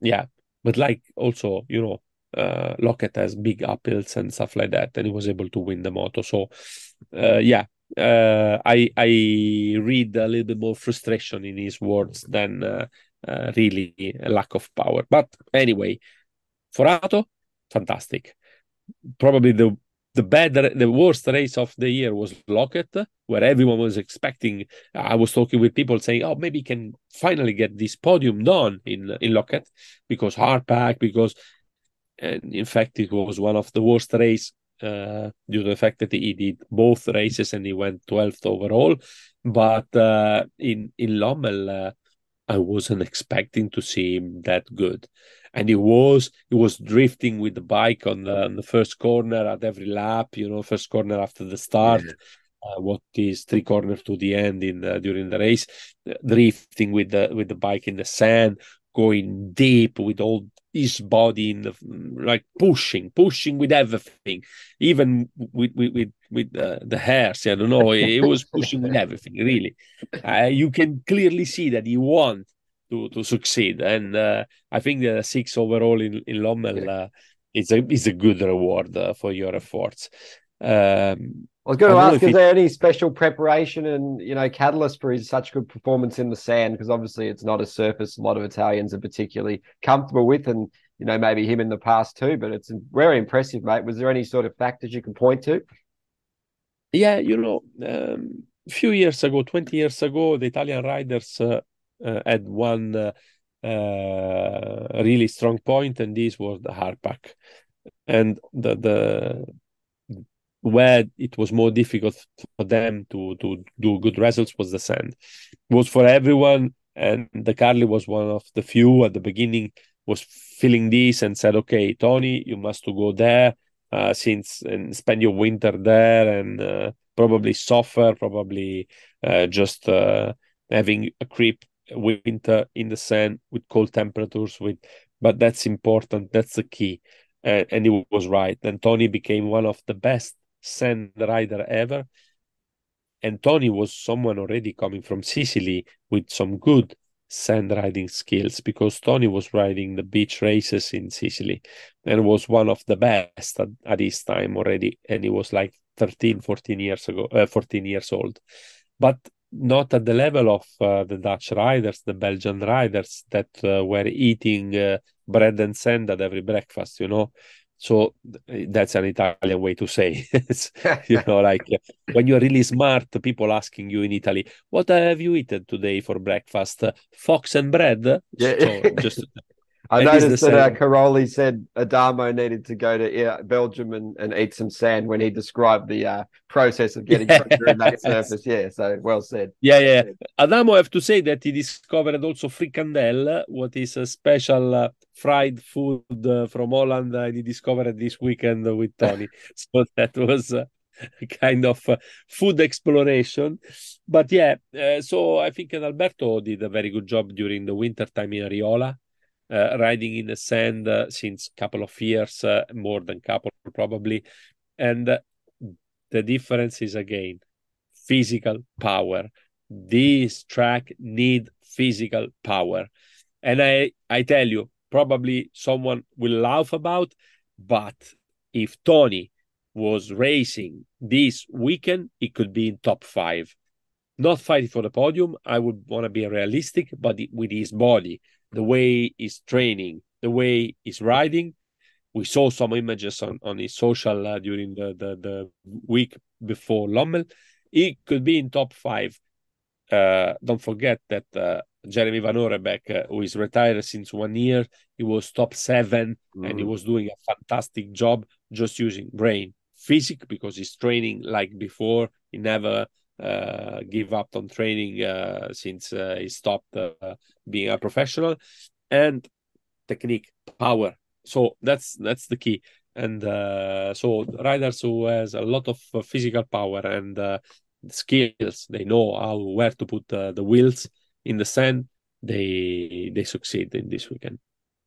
yeah but like also you know uh, Loket has big uphills and stuff like that, and he was able to win the moto. So, uh, yeah, uh, I I read a little bit more frustration in his words than uh, uh, really a lack of power. But anyway, Forato, fantastic. Probably the the better the worst race of the year was Loket, where everyone was expecting. I was talking with people saying, "Oh, maybe can finally get this podium done in in Loket because hard pack, because and in fact it was one of the worst race uh, due to the fact that he did both races and he went 12th overall but uh, in in Lommel uh, I wasn't expecting to see him that good and he was he was drifting with the bike on the, on the first corner at every lap you know first corner after the start yeah. uh, what is three corners to the end in during the race drifting with the with the bike in the sand going deep with all his body in the like pushing pushing with everything even with with with, with uh, the hairs i don't know he was pushing with everything really uh, you can clearly see that he wants to to succeed. And uh, I think the six overall in in Lommel uh, is a is a good reward uh, for your efforts. Um, I was going to ask, is there any special preparation and you know catalyst for his such good performance in the sand? Because obviously it's not a surface a lot of Italians are particularly comfortable with, and you know maybe him in the past too. But it's very impressive, mate. Was there any sort of factors you can point to? Yeah, you know, um, a few years ago, twenty years ago, the Italian riders uh, had one uh, uh, really strong point, and this was the hard pack. And the the where it was more difficult for them to to do good results was the sand. It was for everyone, and the Cairoli was one of the few at the beginning was feeling this and said, "Okay, Tony, you must to go there uh, since and spend your winter there and uh, probably suffer, probably uh, just having a creep winter in the sand with cold temperatures with but that's important that's the key. Uh, and he was right and tony became one of the best sand rider ever. And tony was someone already coming from sicily with some good sand riding skills because tony was riding the beach races in sicily and was one of the best at, at his time already and he was like 13 14 years ago uh, 14 years old. But not at the level of uh, the Dutch riders, the Belgian riders that uh, were eating uh, bread and sand at every breakfast, you know. So that's an Italian way to say, you know, like when you're really smart, people asking you in Italy, "What have you eaten today for breakfast? Fox and bread." Yeah. So just I noticed that uh, Cairoli said Adamo needed to go to yeah, Belgium and, and eat some sand when he described the uh, process of getting yes. through that surface. Yeah, so well said. Yeah, yeah. Adamo, I have to say that he discovered also frikandel, what is a special uh, fried food uh, from Holland. Uh, he discovered this weekend with Tony. so that was uh, kind of uh, food exploration. But yeah, uh, so I think Alberto did a very good job during the winter time in Ariola uh, riding in the sand uh, since couple of years, uh, more than couple probably, and the difference is again physical power. This track need physical power, and I I tell you probably someone will laugh about, but if Tony was racing this weekend, it could be in top five. Not fighting for the podium. I would want to be realistic, but with his body, the way he's training, the way he's riding. We saw some images on, on his social uh, during the, the, the week before Lommel. He could be in top five. Uh, don't forget that uh, Jeremy Van Horebeek, uh, who is retired since one year, he was top seven mm. and he mm. was doing a fantastic job just using brain physic because he's training like before. He never uh, give up on training uh, since uh, he stopped uh, being a professional, and technique, power. So that's that's the key. And uh, so riders who has a lot of uh, physical power and skills, they know how where to put the wheels in the sand. They they succeed in this weekend.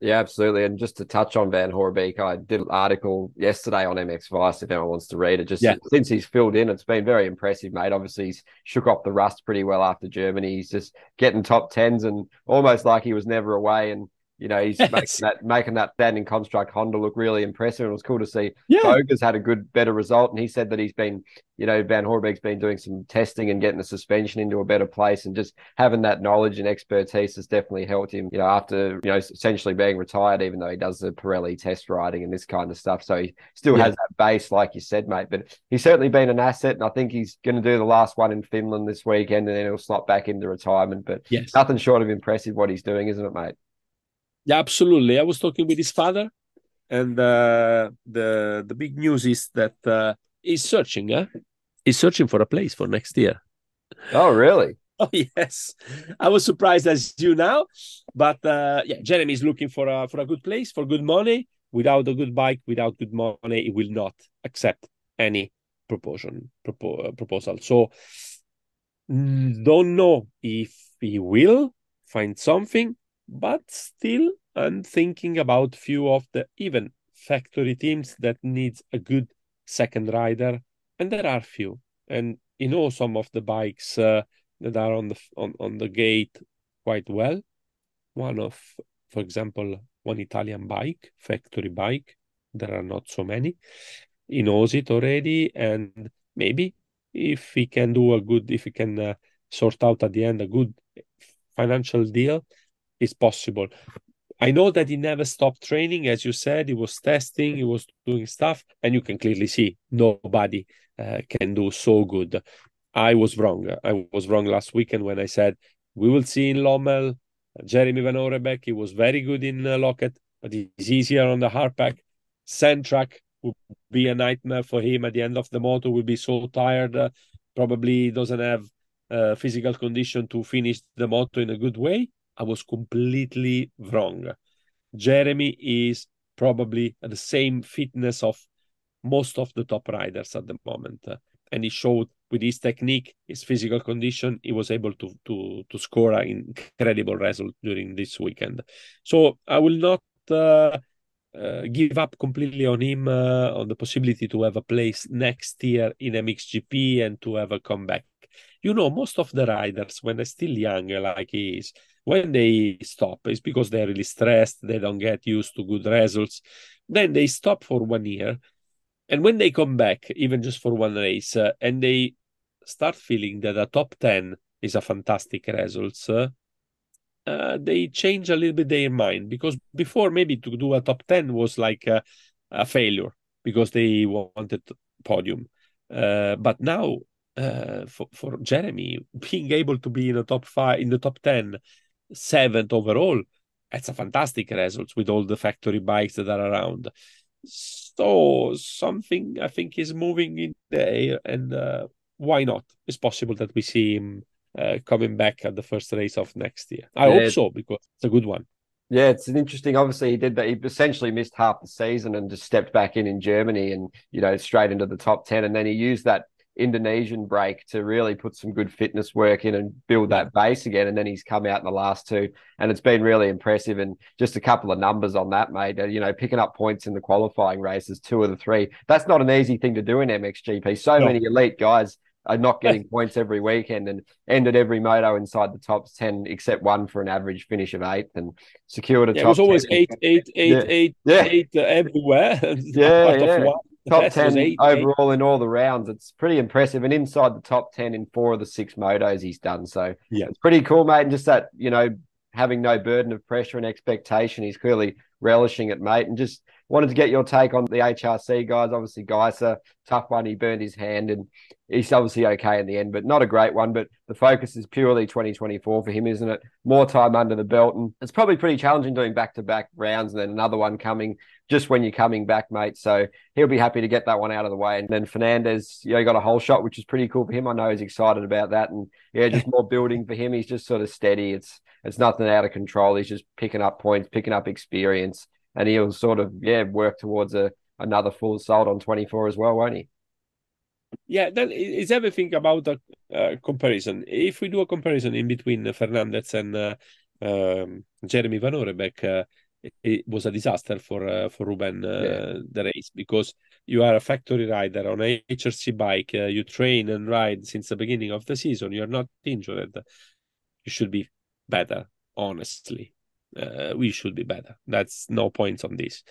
Yeah, absolutely. And just to touch on Van Horebeek, I did an article yesterday on MX Vice if anyone wants to read it. Just yeah. since he's filled in, it's been very impressive, mate. Obviously, he's shook off the rust pretty well after Germany. He's just getting top tens and almost like he was never away. And you know, he's yes. making that making that standing construct Honda look really impressive. And it was cool to see yeah. Bogers had a good, better result. And he said that he's been, you know, Van Horebeek's been doing some testing and getting the suspension into a better place and just having that knowledge and expertise has definitely helped him, you know, after, you know, essentially being retired, even though he does the Pirelli test riding and this kind of stuff. So he still yeah. has that base, like you said, mate. But he's certainly been an asset. And I think he's going to do the last one in Finland this weekend and then he'll slot back into retirement. But yes. nothing short of impressive what he's doing, isn't it, mate? Yeah, absolutely. I was talking with his father, and uh, the the big news is that uh, he's searching. Huh? He's searching for a place for next year. Oh, really? Oh yes, I was surprised as you now, but uh, yeah, Jeremy is looking for a for a good place for good money. Without a good bike, without good money, he will not accept any proportion propo- uh, proposal. So mm, don't know if he will find something, but still I'm thinking about few of the even factory teams that needs a good second rider, and there are few. And you know some of the bikes uh, that are on the on, on the gate quite well. One of, for example, one Italian bike, factory bike. There are not so many. He knows it already, and maybe if he can do a good, if he can uh, sort out at the end a good financial deal, it's possible. I know that he never stopped training, as you said. He was testing, he was doing stuff, and you can clearly see nobody uh, can do so good. I was wrong. I was wrong last weekend when I said we will see in Lommel Jeremy Van Horebeek. He was very good in uh, Loket, but he's easier on the hard pack. Sandtrack would be a nightmare for him at the end of the motor. Will be so tired. Uh, probably doesn't have uh, physical condition to finish the motor in a good way. I was completely wrong. Jeremy is probably the same fitness of most of the top riders at the moment. And he showed with his technique, his physical condition, he was able to to to score an incredible result during this weekend. So I will not uh, uh, give up completely on him uh, on the possibility to have a place next year in MXGP and to have a comeback. You know, most of the riders when they're still young, like he is, when they stop, it's because they're really stressed. They don't get used to good results. Then they stop for one year and when they come back, even just for one race, uh, and they start feeling that a top 10 is a fantastic result, uh, uh, they change a little bit their mind because before maybe to do a top 10 was like a, a failure because they wanted podium. Uh, but now uh, for, for Jeremy, being able to be in the top five, in the top 10, seventh overall, that's a fantastic result with all the factory bikes that are around. So something I think is moving in the air, and uh, why not? It's possible that we see him uh, coming back at the first race of next year. I yeah. hope so because it's a good one. Yeah, it's an interesting. Obviously, he did that. He essentially missed half the season and just stepped back in in Germany, and you know straight into the top ten. And then he used that Indonesian break to really put some good fitness work in and build that base again. And then he's come out in the last two, and it's been really impressive. And just a couple of numbers on that, mate. You know, picking up points in the qualifying races, two of the three. That's not an easy thing to do in MXGP. So no. many elite guys are not getting points every weekend and ended every moto inside the top 10 except one for an average finish of eighth and secured a yeah, top it was always 10. eight, eight, eight, yeah. eight, yeah. eight uh, everywhere yeah, yeah top 10 eight, overall in all the rounds. It's pretty impressive. And inside the top 10 in four of the six motos he's done. So yeah, it's pretty cool, mate. And just that, you know, having no burden of pressure and expectation, he's clearly relishing it, mate. And just wanted to get your take on the HRC guys. Obviously, Gajser, tough one. He burned his hand and he's obviously okay in the end, but not a great one. But the focus is purely 2024 for him, isn't it? More time under the belt. And it's probably pretty challenging doing back to back rounds and then another one coming just when you're coming back, mate. So he'll be happy to get that one out of the way. And then Fernandez, you know, he got a hole shot, which is pretty cool for him. I know he's excited about that. And yeah, just more building for him. He's just sort of steady. It's it's nothing out of control. He's just picking up points, picking up experience and he'll sort of yeah work towards a another full assault on 24 as well, won't he? Yeah, then it's everything about the uh, comparison. If we do a comparison in between Fernandez and uh, um, Jeremy Van Horebeek, uh, it, it, was a disaster for uh, for Ruben uh, yeah. the race because you are a factory rider on a HRC bike. Uh, you train and ride since the beginning of the season. You're not injured. You should be better, honestly uh, we should be better. That's no points on this.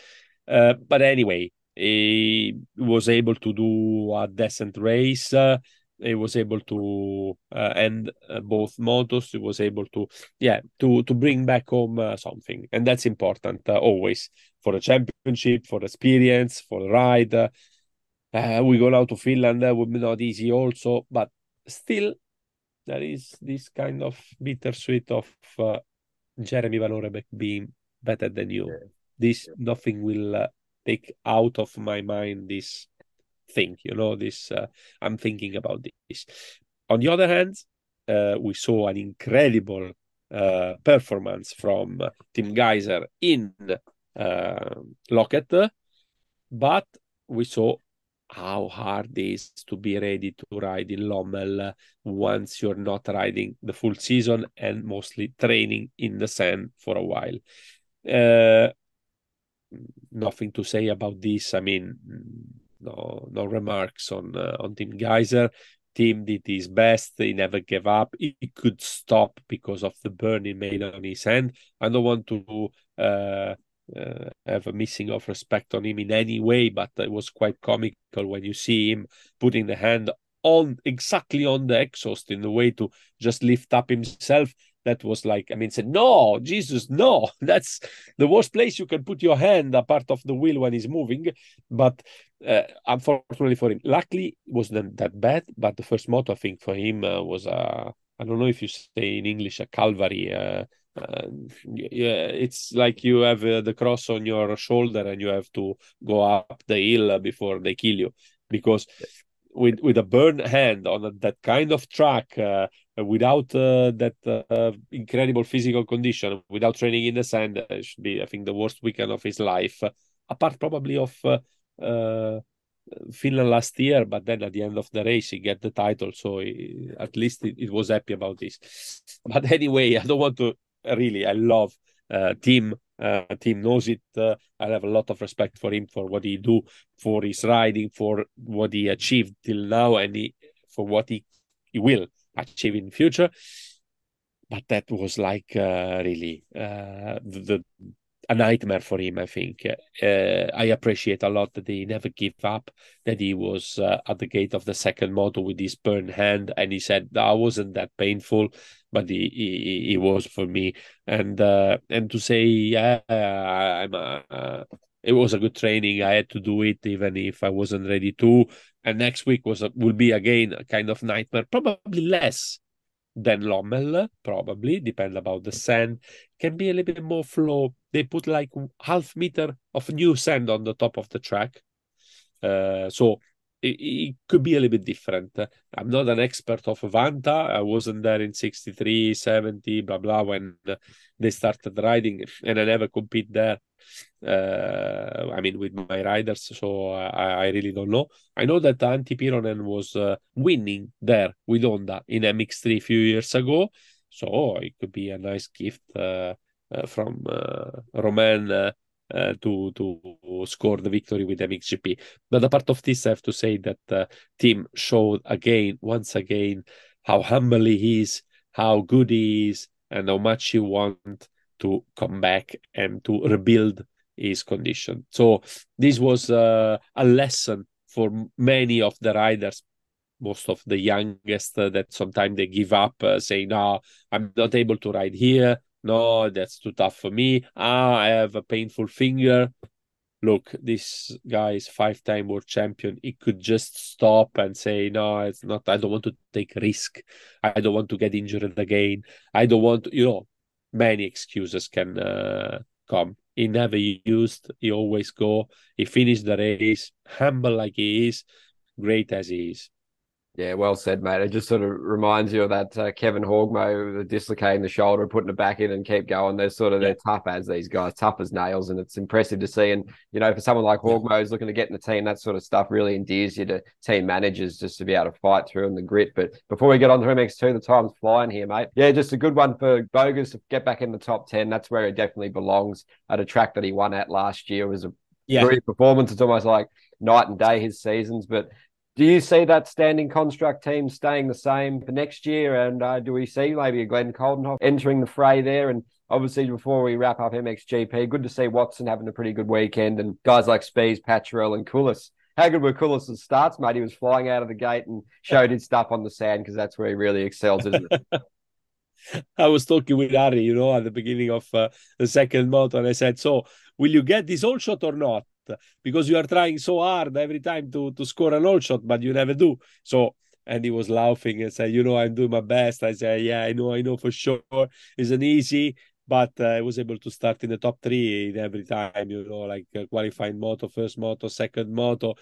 Uh, but anyway, he was able to do a decent race. Uh, he was able to uh, end uh, both motos. He was able to, yeah, to to bring back home uh, something, and that's important always for the championship, for experience, for the ride. We go now to Finland. That would be not easy, also, but still, there is this kind of bittersweet of Jeremy Van Horebeek being better than you. Yeah. This yeah. nothing will uh, take out of my mind this thing. You know, this uh, I'm thinking about this. On the other hand, uh, we saw an incredible uh, performance from Tim Gajser in uh, Loket, but we saw how hard it is to be ready to ride in Lommel once you're not riding the full season and mostly training in the sand for a while. Uh, nothing to say about this. I mean, no no remarks on uh, on Tim Gajser. Tim did his best. He never gave up. He, he could stop because of the burn he made on his hand. I don't want to uh, uh, have a missing of respect on him in any way, but it was quite comical when you see him putting the hand on exactly on the exhaust in the way to just lift up himself. That was like, I mean, said, no, Jesus, no, that's the worst place you can put your hand apart of the wheel when he's moving. But uh, unfortunately for him, luckily it wasn't that bad. But the first moto, I think, for him uh, was a, I don't know if you say in English, a calvary. Uh, uh, yeah, it's like you have uh, the cross on your shoulder and you have to go up the hill before they kill you because with with a burned hand on a, that kind of track uh, without uh, that uh, incredible physical condition without training in the sand it should be i think the worst weekend of his life apart probably of uh, Finland last year, but then at the end of the race he get the title, so he, at least it was happy about this. But anyway, I don't want to really, I love uh, Tim. Uh, Tim knows it. Uh, I have a lot of respect for him for what he do, for his riding, for what he achieved till now, and he, for what he, he will achieve in future. But that was like uh, really uh, the a nightmare for him. I think uh, I appreciate a lot that he never give up. That he was uh, at the gate of the second moto with his burned hand, and he said that wasn't that painful, but he he, he was for me. And uh, and to say yeah, I'm. Uh, it was a good training. I had to do it even if I wasn't ready to. And next week was a, will be again a kind of nightmare, probably less than Lommel, probably, depend about the sand. Can be a little bit more flow. They put like half meter of new sand on the top of the track. Uh, so it, it, could be a little bit different. I'm not an expert of Vanta. I wasn't there in 63, 70, blah, blah, when they started riding, and I never compete there uh, I mean, with my riders. So I, I, really don't know. I know that Antti Pyrhönen was uh, winning there with Honda in MX3 a few years ago. So it could be a nice gift uh, uh from uh, Romain uh, to to score the victory with MXGP. But apart of this, I have to say that uh, Tim showed again, once again, how humble he is, how good he is, and how much he wants to come back and to rebuild his condition. So this was uh, a lesson for many of the riders, most of the youngest uh, that sometimes they give up, uh, saying, "No, I'm not able to ride here. No, that's too tough for me. Ah, I have a painful finger." Look, this guy is five-time world champion. He could just stop and say, "No, it's not. I don't want to take risk. I don't want to get injured again. I don't want to, you know." Many excuses can uh, come he never used. He always go. He finished the race humble like he is, great as he is. Yeah, well said, mate. It just sort of reminds you of that uh, Kevin the dislocating the shoulder, putting it back in and keep going. They're sort of yeah. they're tough as these guys, tough as nails, and it's impressive to see. And you know, for someone like Horgmo who's looking to get in the team, that sort of stuff really endears you to team managers just to be able to fight through and the grit. But before we get on to MX2, the time's flying here, mate. Yeah, just a good one for Bogers to get back in the top ten. That's where he definitely belongs. At a track that he won at last year it was a yeah. great performance. It's almost like night and day his seasons, but do you see that standing construct team staying the same for next year? And uh, do we see maybe a Glenn Coldenhoff entering the fray there? And obviously, before we wrap up MXGP, good to see Watson having a pretty good weekend and guys like Spies, Paturel, and Koulis. How good were Koulis' starts, mate? He was flying out of the gate and showed his stuff on the sand because that's where he really excels, isn't it? I was talking with Ari, you know, at the beginning of uh, the second month, and I said, "So, will you get this all shot or not?" Because you are trying so hard every time to to score an all shot, but you never do. So and he was laughing and said, "You know, I'm doing my best." I said, "Yeah, I know, I know for sure. Isn't easy." But uh, I was able to start in the top three every time, you know, like uh, qualifying moto, first moto, second moto.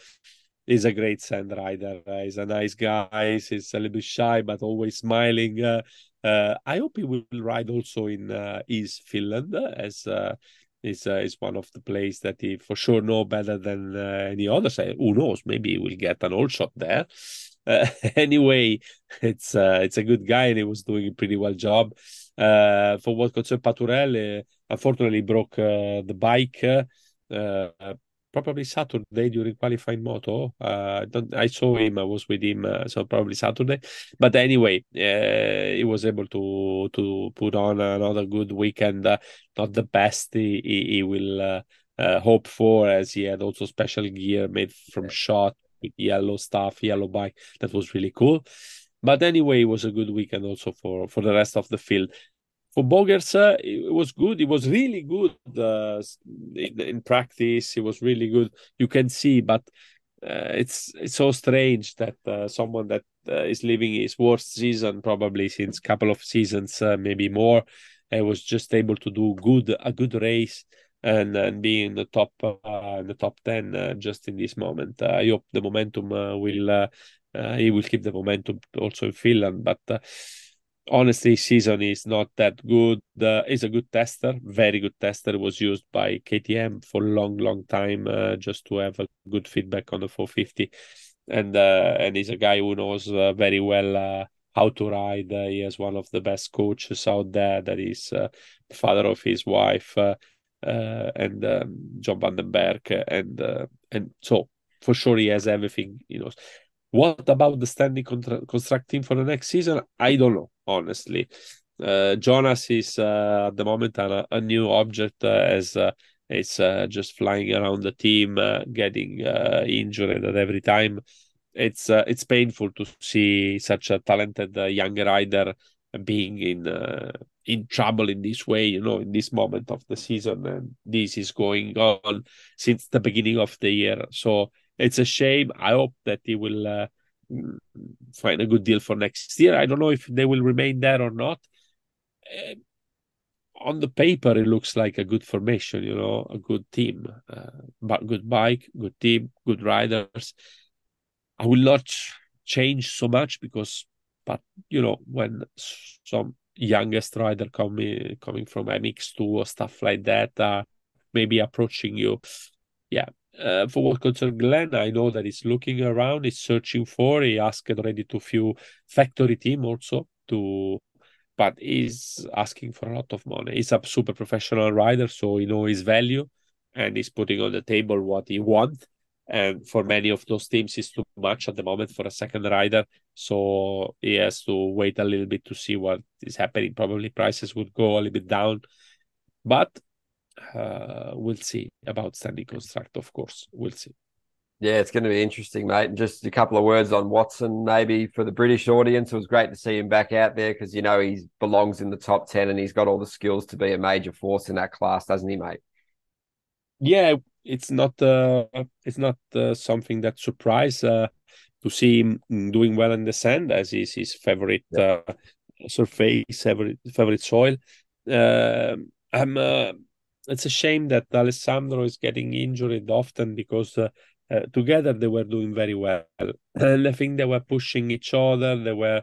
he's a great sand rider. Uh, he's a nice guy. He's a little bit shy, but always smiling. Uh, uh, I hope he will ride also in uh, East Finland as uh, is uh, is one of the plays that he for sure know better than uh, any other. So who knows? Maybe he will get an all shot there. Uh, anyway, it's uh, it's a good guy and he was doing a pretty well job. Uh, for what concerns Paturel, uh, unfortunately broke the bike probably Saturday during qualifying moto. Uh, I saw him. I was with him, uh, so probably Saturday. But anyway, uh, he was able to to put on another good weekend. Uh, not the best he, he, he will uh, uh, hope for, as he had also special gear made from shot with yellow stuff, yellow bike. That was really cool. But anyway, it was a good weekend also for for the rest of the field for Bogers, uh, it was good. It was really good uh, in, in, practice. It was really good. You can see, but uh, it's it's so strange that uh, someone that uh, is living his worst season probably since a couple of seasons, uh, maybe more, was just able to do good a good race and and be in the top in the top ten just in this moment. I hope the momentum will he will keep the momentum also in Finland, but honestly, season is not that good. Uh, is a good tester, very good tester. Was used by KTM for a long, long time uh, just to have a good feedback on the 450, and uh, and he's a guy who knows uh, very well uh, how to ride. Uh, he has one of the best coaches out there. That is the father of his wife. and um, John Van den Berg, and and so for sure he has everything. You know, what about the standing contra- constructing for the next season? I don't know, honestly. Uh, Jonass is uh, at the moment a, a new object uh, as uh, it's uh, just flying around the team, uh, getting injured at every time. It's it's painful to see such a talented young rider being in in trouble in this way, you know, in this moment of the season, and this is going on since the beginning of the year. So it's a shame. I hope that he will uh, find a good deal for next year. I don't know if they will remain there or not. Uh, on the paper, it looks like a good formation, you know, a good team, uh, but good bike, good team, good riders. I will not change so much because, but you know, when some youngest rider coming coming from MX2 or stuff like that, uh, maybe approaching you, yeah, uh, for what concerns Glenn, I know that he's looking around, he's searching for. He asked already to few factory team also to, but he's asking for a lot of money. He's a super professional rider, so he knows his value, and he's putting on the table what he wants. And for many of those teams, it's too much at the moment for a second rider. So he has to wait a little bit to see what is happening. Probably prices would go a little bit down, but uh, we'll see about standing construct. Of course, we'll see. Yeah, it's going to be interesting, mate. And just a couple of words on Watson, maybe for the British audience. It was great to see him back out there because you know he belongs in the top ten and he's got all the skills to be a major force in that class, doesn't he, mate? Yeah, it's not uh, it's not uh, something that surprised uh, to see him doing well in the sand as is his favorite yeah. uh, surface, favorite favorite soil. Uh, I'm uh, it's a shame that Alessandro is getting injured often because uh, uh, together they were doing very well. And I think they were pushing each other. They were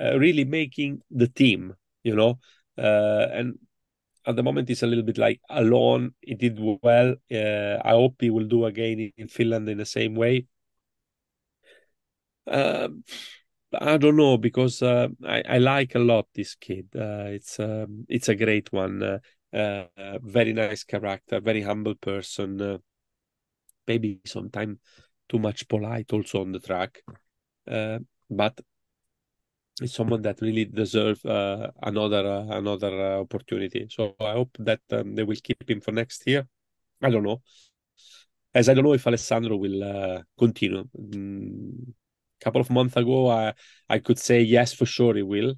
uh, really making the team, you know. Uh, and at the moment, he's a little bit like alone. He did well. Uh, I hope he will do again in Finland in the same way. Um, I don't know because uh, I, I like a lot this kid. it's um, it's a great one uh, very nice character, very humble person. Uh, maybe sometimes too much polite also on the track, uh, but it's someone that really deserves uh, another uh, another opportunity. So I hope that um, they will keep him for next year. I don't know, as I don't know if Alessandro will continue. Mm, a couple of months ago, I I could say yes for sure he will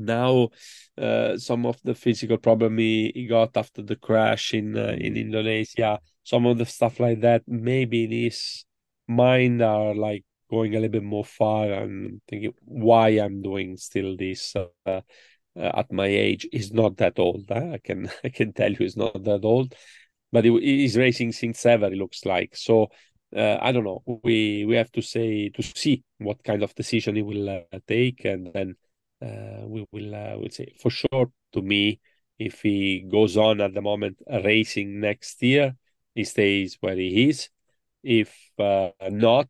now uh, some of the physical problem he, he got after the crash in uh, in mm. Indonesia, some of the stuff like that, maybe in his mind are like going a little bit more far and thinking why I'm doing still this uh, uh, at my age. He's not that old. Huh? I can I can tell you he's not that old, but he, he's racing since ever. It looks like so. uh, I don't know. We we have to say to see what kind of decision he will uh, take, and then we will uh, will say for sure. To me, if he goes on at the moment racing next year, he stays where he is. If uh, not,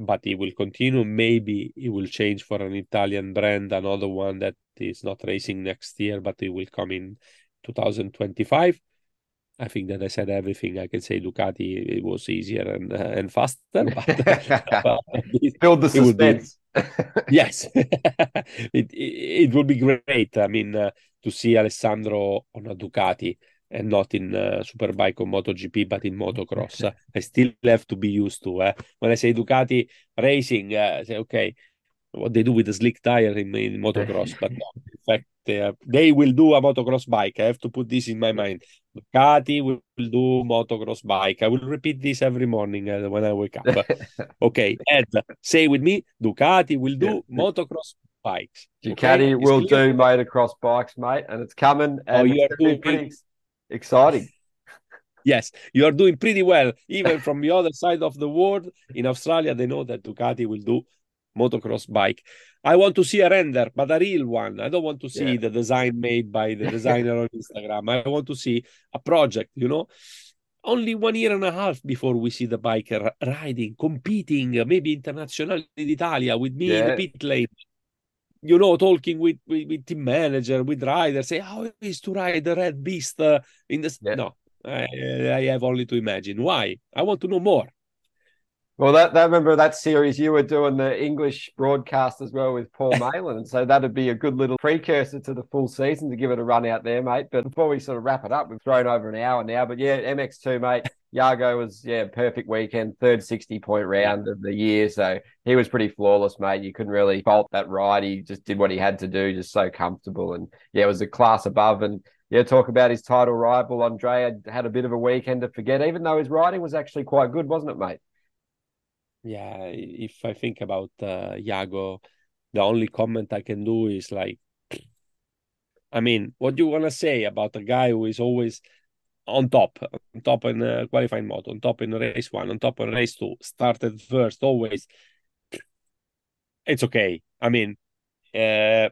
but he will continue. Maybe he will change for an Italian brand, another one that is not racing next year, but he will come in 2025. I think that I said everything I can say. Ducati it was easier and uh, and faster. But, but build the suspense. Yes, it, it, will be great. I mean, uh, to see Alessandro on a Ducati and not in uh, Superbike or MotoGP, but in motocross. I still have to be used to. Eh? When I say Ducati racing, uh, I say, okay, what they do with the slick tire in, in motocross, but no, in fact, they, are, they will do a motocross bike. I have to put this in my mind. Ducati will, will do motocross bike. I will repeat this every morning uh, when I wake up. okay, Ed, say with me, Ducati will do motocross bikes. Ducati okay? will do motocross bikes, mate, and it's coming. Oh, and oh, you are doing pretty exciting. Yes, you are doing pretty well. Even from the other side of the world, in Australia, they know that Ducati will do motocross bike. I want to see a render, but a real one. I don't want to see yeah. the design made by the designer on Instagram. I want to see a project, you know. Only one year and a half before we see the biker riding, competing, maybe internationally in Italia with me yeah. in the pit lane you know, talking with, with, with team manager, with riders, say how it is to ride the red beast uh, in the yeah. no. I, I have only to imagine why. I want to know more. Well, that, that remember that series you were doing the English broadcast as well with Paul Malin, and so that'd be a good little precursor to the full season to give it a run out there, mate. But before we sort of wrap it up, we've thrown over an hour now. But yeah, MX2, mate. Jago was yeah perfect weekend, third sixty point round of the year, so he was pretty flawless, mate. You couldn't really fault that ride. He just did what he had to do, just so comfortable, and yeah, it was a class above. And yeah, talk about his title rival Andrea had a bit of a weekend to forget, even though his riding was actually quite good, wasn't it, mate? Yeah, if I think about uh, the only comment I can do is like, I mean, what do you want to say about a guy who is always on top, on top in a qualifying mode, on top in race one, on top in race two, started first always. It's okay. I mean, uh,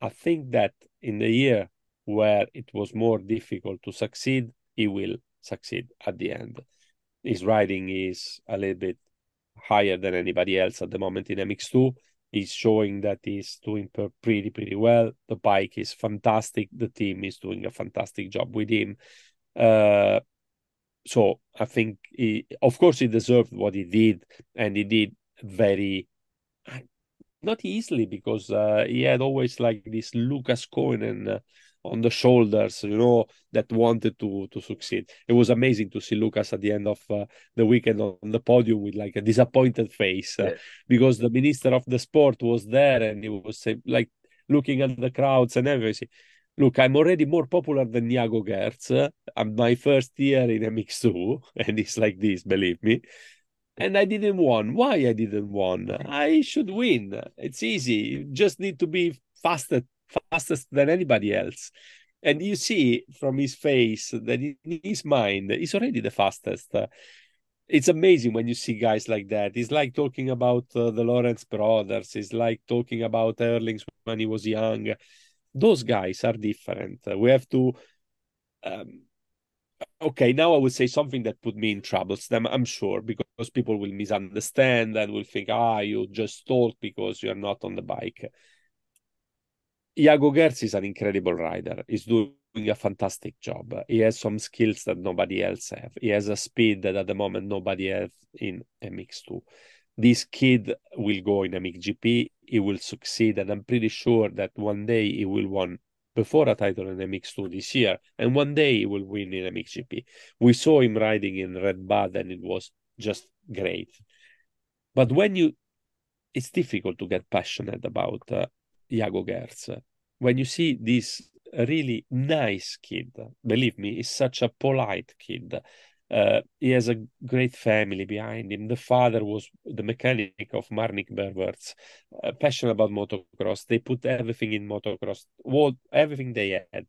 I think that in the year where it was more difficult to succeed, he will succeed at the end. His riding is a little bit higher than anybody else at the moment in MX2. He's showing that he's doing pretty, pretty well. The bike is fantastic. The team is doing a fantastic job with him. Uh, so I think, he, of course, he deserved what he did, and he did very not easily because uh, he had always like this Lucas Coenen uh, on the shoulders, you know, that wanted to to succeed. It was amazing to see Lucas at the end of uh, the weekend on the podium with like a disappointed face uh, yeah. because the minister of the sport was there and he was uh, like looking at the crowds and everything. Look, I'm already more popular than Jago Geerts. Uh, I'm my first year in MX2, and it's like this, believe me and I didn't win. Why I didn't win? I should win. It's easy. You just need to be faster fastest than anybody else. And you see from his face that in his mind, he's already the fastest. It's amazing when you see guys like that. It's like talking about uh, the Lawrence brothers. It's like talking about Herlings when he was young. Those guys are different. We have to. Um, okay, now I will say something that put me in troubles. Them, I'm sure, because people will misunderstand and will think, ah, you just talk because you are not on the bike. Jago Geerts is an incredible rider. He's doing a fantastic job. He has some skills that nobody else have. He has a speed that at the moment nobody has in MX2. This kid will go in MXGP. He will succeed, and I'm pretty sure that one day he will win before a title in MX2 this year, and one day he will win in MXGP. We saw him riding in Red Bud, and it was just great. But when you, it's difficult to get passionate about uh, Jago Geerts when you see this really nice kid, believe me, he's such a polite kid. Uh, he has a great family behind him. The father was the mechanic of Marnicq Bervoets, uh, passionate about motocross. They put everything in motocross, what everything they had.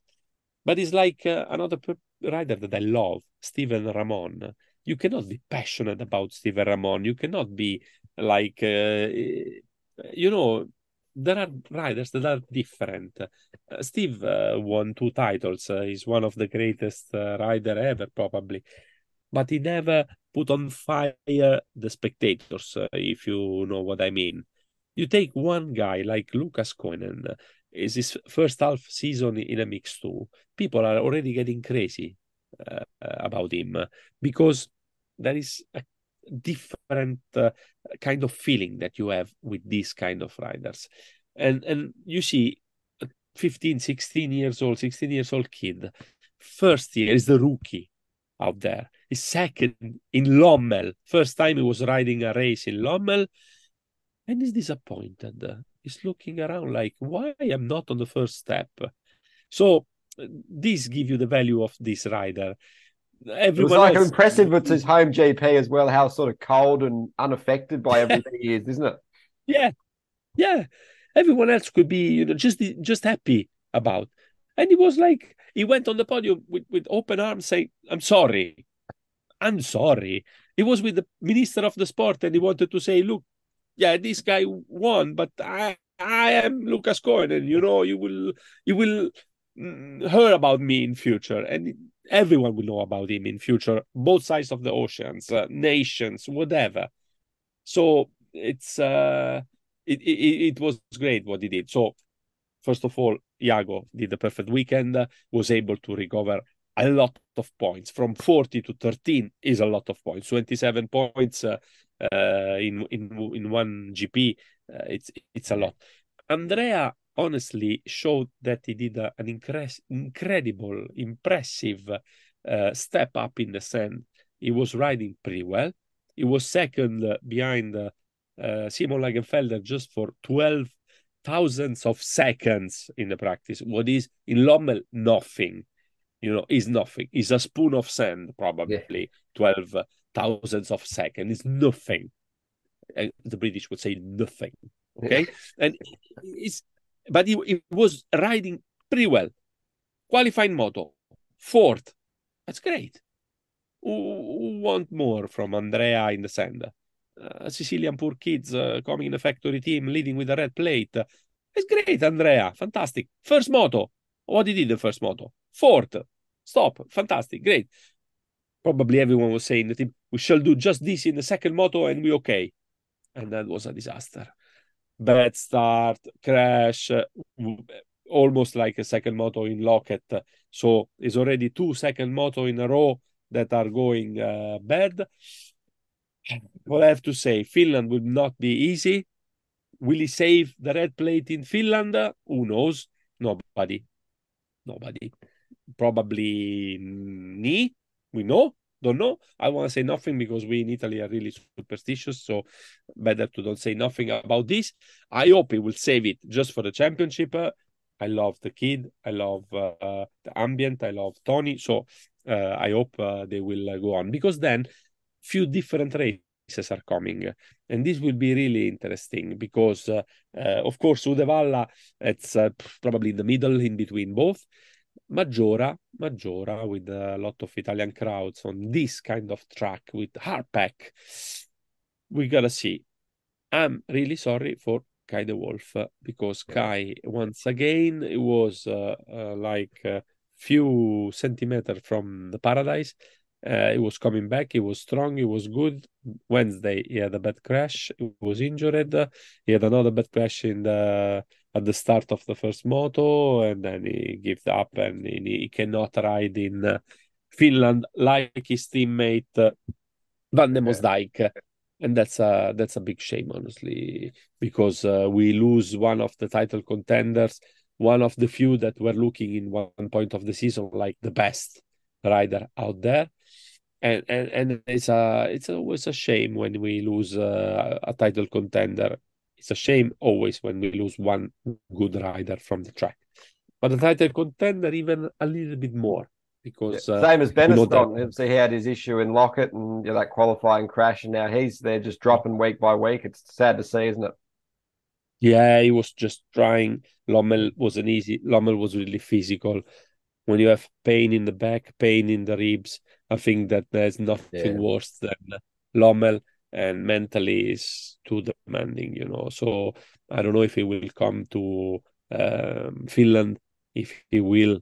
But it's like uh, another rider that I love, Steven Ramon. you cannot be passionate about Stephen Ramon. You cannot be like, uh, you know, there are riders that are different. Uh, Steve uh, won two titles. Uh, he's one of the greatest uh, rider ever, probably, but he never put on fire the spectators. Uh, if you know what I mean. You take one guy like Lucas Coenen. Uh, is his first half season in MX2. People are already getting crazy about him because there is a different uh, kind of feeling that you have with these kind of riders. And and you see 15 16 years old 16 years old kid first year is the rookie out there. His second in lommel. First time he was riding a race in lommel and he's disappointed. He's looking around like why i'm not on the first step? So these give you the value of this rider Everyone it was like else... impressive with his home GP as well, how sort of cold and unaffected by everything he is, isn't it? Yeah, yeah. Everyone else could be, you know, just just happy about. And he was like, he went on the podium with, with open arms saying, I'm sorry. I'm sorry. He was with the minister of the sport and he wanted to say, look, yeah, this guy won, but I I am Lucas Coenen, and you know, you will you will mm, hear about me in future. And everyone will know about him in future both sides of the oceans uh, nations whatever. So it's uh it, it, it was great what he did. So first of all Jago did the perfect weekend uh, was able to recover a lot of points. From 40 to 13 is a lot of points. 27 points uh, uh, in in in one gp uh, it's it's a lot. Andrea honestly showed that he did a, an incre- incredible, impressive uh, step up in the sand. He was riding pretty well. He was second uh, behind uh, Simon Längenfelder just for 12 thousandths of seconds in the practice. What is in Lommel, nothing. You know, is nothing. Is a spoon of sand, probably yeah. 12 thousandths of seconds. Is nothing. the British would say nothing. Okay. and it's but he, he was riding pretty well. Qualifying moto, fourth. That's great. Who, want more from Andrea in the sand? Uh, Sicilian poor kids uh, coming in a factory team, leading with a red plate. It's great, Andrea. Fantastic. First moto. What did he the first moto? Fourth. Stop. Fantastic. Great. Probably everyone was saying that we shall do just this in the second moto and we okay. And that was a disaster bad start, crash, almost like a second moto in Loket. So it's already two second moto in a row that are going uh, bad. What I have to say, Finland will not be easy. Will he save the red plate in Finland? Who knows? Nobody. Nobody. Probably me. We know don't know. I want to say nothing because we in Italy are really superstitious, so better to don't say nothing about this. I hope he will save it just for the championship. Uh, I love the kid. I love uh, the ambient. I love Tony. So uh, I hope uh, they will uh, go on because then few different races are coming, and this will be really interesting because, uh, of course, Uddevalla it's probably in the middle in between both. Maggiora, Maggiora with a lot of Italian crowds on this kind of track with hardpack. We gotta see. I'm really sorry for Kay de Wolf because Kay once again it was uh, uh, like a few centimeters from the paradise. Uh, he was coming back. He was strong. He was good. Wednesday he had a bad crash. He was injured. He had another bad crash in the at the start of the first moto, and then he gives up and he, he cannot ride in Finland like his teammate uh, Van de Moosdijk. And that's a that's a big shame, honestly, because uh, we lose one of the title contenders, one of the few that were looking in one point of the season like the best rider out there and and, and it's a it's always a shame when we lose uh, a title contender it's a shame always when we lose one good rider from the track. But the title contender even a little bit more because yeah, same uh, as Benistant. Know he had his issue in Loket and you know, that qualifying crash, and now he's there just dropping week by week. It's sad to see, isn't it? Yeah, he was just trying. Lommel wasn't easy. Lommel was really physical. When you have pain in the back, pain in the ribs, I think that there's nothing Yeah. worse than Lommel, and mentally is too demanding. You know, so I don't know if he will come to um, Finland. If he will,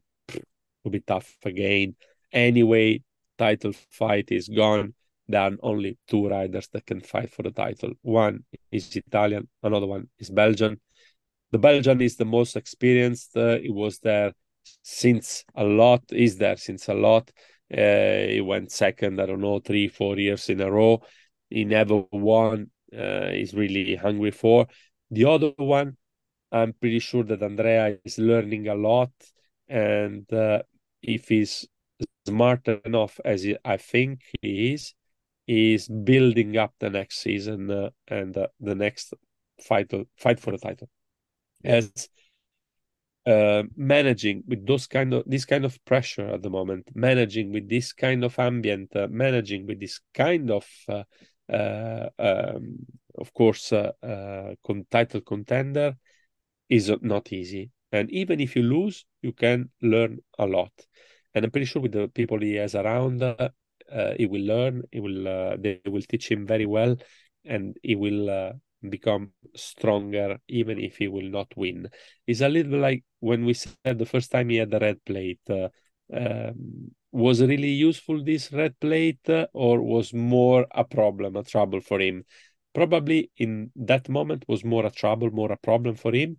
will be tough again. Anyway, title fight is gone. There are only two riders that can fight for the title. One is Italian, another one is Belgian. The Belgian is the most experienced. Uh, he was there since a lot, is there since a lot. Uh, he went second, I don't know, three, four years in a row. He never won. Uh, he's really hungry for. The other one, I'm pretty sure that Andrea is learning a lot. And uh, if he's smart enough as he, I think he is, is building up the next season uh, and uh, the next fight fight for the title as uh, managing with those kind of this kind of pressure at the moment managing with this kind of ambient uh, managing with this kind of um, of course uh, uh, title contender is not easy and even if you lose you can learn a lot and i'm pretty sure with the people he has around he will learn he will they will teach him very well and he will become stronger even if he will not win. It's a little bit like when we said the first time he had the red plate. Uh, um, was really useful this red plate uh, or was more a problem, a trouble for him? Probably in that moment was more a trouble, more a problem for him.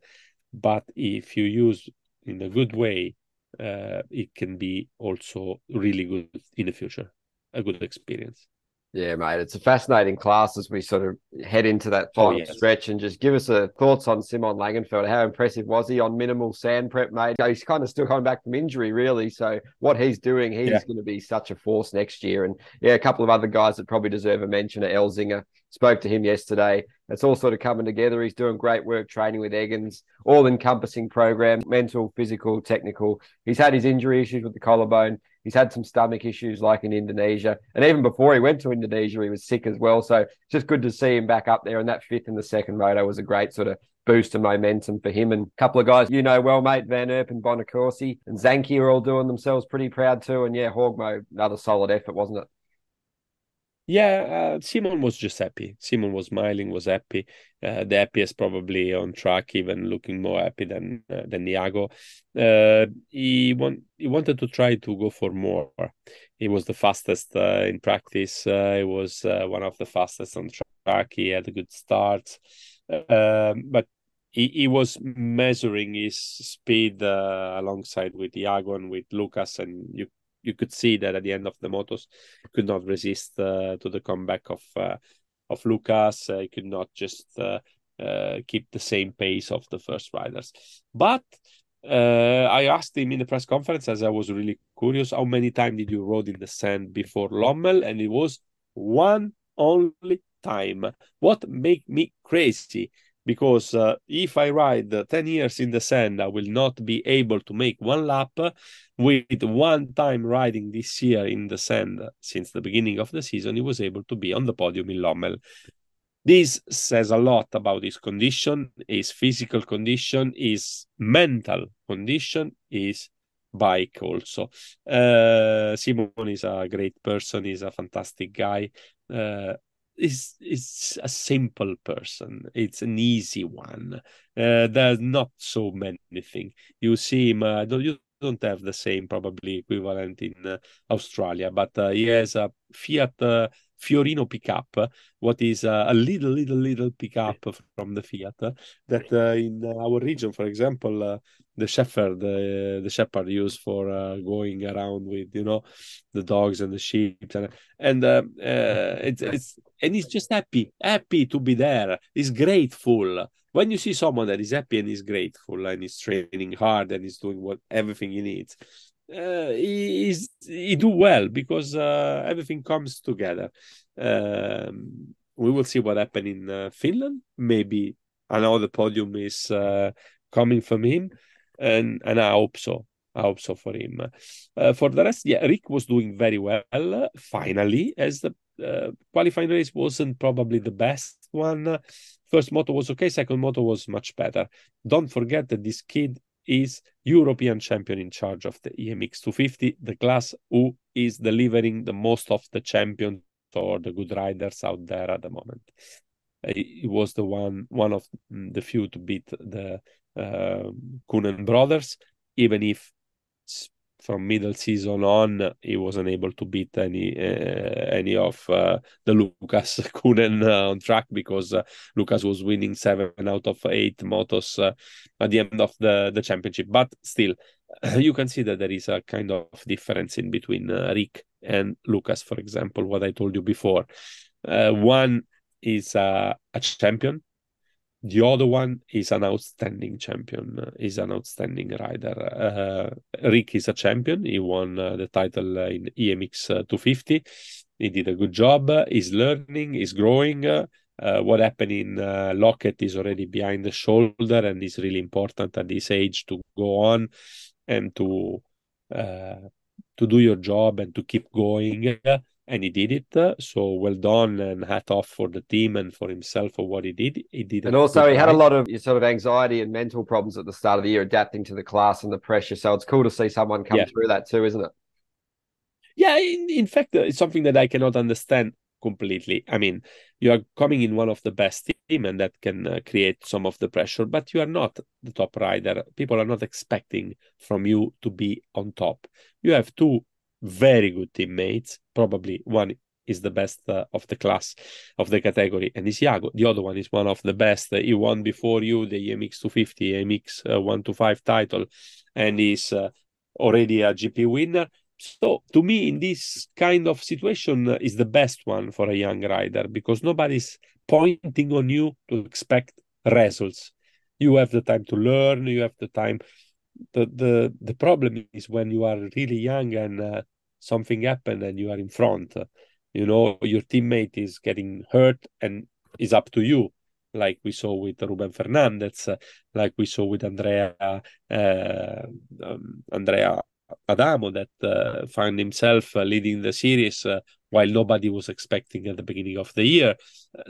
But if you use in a good way, uh, it can be also really good in the future, a good experience. Yeah, mate, it's a fascinating class as we sort of head into that oh, final oh, yes. stretch and just give us a thoughts on Simon Langenfeld. How impressive was he on minimal sand prep, mate? He's kind of still coming back from injury, really. So what he's doing, he's yeah. going to be such a force next year. And yeah, a couple of other guys that probably deserve a mention are Elzinga. Spoke to him yesterday. It's all sort of coming together. He's doing great work training with Eggins, all encompassing program, mental, physical, technical. He's had his injury issues with the collarbone. He's had some stomach issues like in Indonesia. And even before he went to Indonesia, he was sick as well. So it's just good to see him back up there. And that fifth in the second moto was a great sort of boost of momentum for him. And a couple of guys you know well, mate, Van Erp and Bonacorsi and Zanchi are all doing themselves pretty proud too. And yeah, Horgmo, another solid effort, wasn't it? Yeah, uh, Simon was just happy. Simon was smiling, was happy. Uh, the happiest probably on track, even looking more happy than uh, than Jago. Uh, he want he wanted to try to go for more. He was the fastest uh, in practice. Uh, he was one of the fastest on track. He had a good start, um, but he, he was measuring his speed alongside with Jago and with Lucas, and you you could see that at the end of the motos could not resist uh, to the comeback of uh, of Lucas. Uh, he could not just uh, uh, keep the same pace of the first riders. But uh, I asked him in the press conference, as I was really curious, how many times did you rode in the sand before Lommel? And it was one only time. What made me crazy because uh, if I ride 10 years in the sand, I will not be able to make one lap. With one time riding this year in the sand since the beginning of the season, he was able to be on the podium in Lommel. This says a lot about his condition, his physical condition, his mental condition, his bike also. Uh, Simon is a great person, he's a fantastic guy. Uh, is is a simple person. It's an easy one. Uh, there's not so many things. You see him. Uh, don't, you don't have the same probably equivalent in uh, Australia, but uh, he has a Fiat uh, Fiorino pickup, what is uh, a little, little, little pickup from the Fiat that uh, in our region, for example, uh, the shepherd, the shepherd used for going around with, you know, the dogs and the sheep, and and it's it's and he's just happy, happy to be there. He's grateful when you see someone that is happy and is grateful and is training hard and is doing what everything he needs uh, he he do well because uh, everything comes together. Um, we will see what happen in uh, Finland. Maybe another podium is uh, coming from him, and and I hope so. I hope so for him. Uh, for the rest, yeah, Rick was doing very well. finally, as the uh, qualifying race wasn't probably the best one. First moto was okay. Second moto was much better. Don't forget that this kid is European champion in charge of the EMX 250, the class who is delivering the most of the champions or the good riders out there at the moment. He was the one one of the few to beat the uh, Coenen brothers, even if from middle season on, he wasn't able to beat any uh, any of uh, the Lucas Coenen uh, on track because Lucas was winning seven out of eight motos at the end of the the championship. But still, you can see that there is a kind of difference in between Rick and Lucas. For example, what I told you before, one is a champion the other one is an outstanding champion, uh, is an outstanding rider. Uh, Rick is a champion. He won uh, the title in EMX 250. He did a good job. He's learning, he's growing. Uh, what happened in uh, Loket is already behind the shoulder and is really important at this age to go on and to uh, to do your job and to keep going and he did it. So well done and hat off for the team and for himself for what he did. He did, it. and also he had a lot of sort of anxiety and mental problems at the start of the year, adapting to the class and the pressure. So it's cool to see someone come yeah. through that too, isn't it? Yeah, in, in fact, uh, it's something that I cannot understand completely. I mean, you are coming in one of the best team, and that can uh, create some of the pressure. But you are not the top rider. People are not expecting from you to be on top. You have two very good teammates. Probably one is the best uh, of the class of the category, and is Jago. The other one is one of the best. He won before you the EMX 250, EMX uh, 125 title, and is uh, already a GP winner. So to me, in this kind of situation, uh, is the best one for a young rider because nobody's pointing on you to expect results. You have the time to learn. You have the time the the the problem is when you are really young and uh, something happened and you are in front you know your teammate is getting hurt and is up to you like we saw with Ruben Fernandez uh, like we saw with Andrea uh, um, Andrea Adamo that uh, found himself uh, leading the series uh, while nobody was expecting at the beginning of the year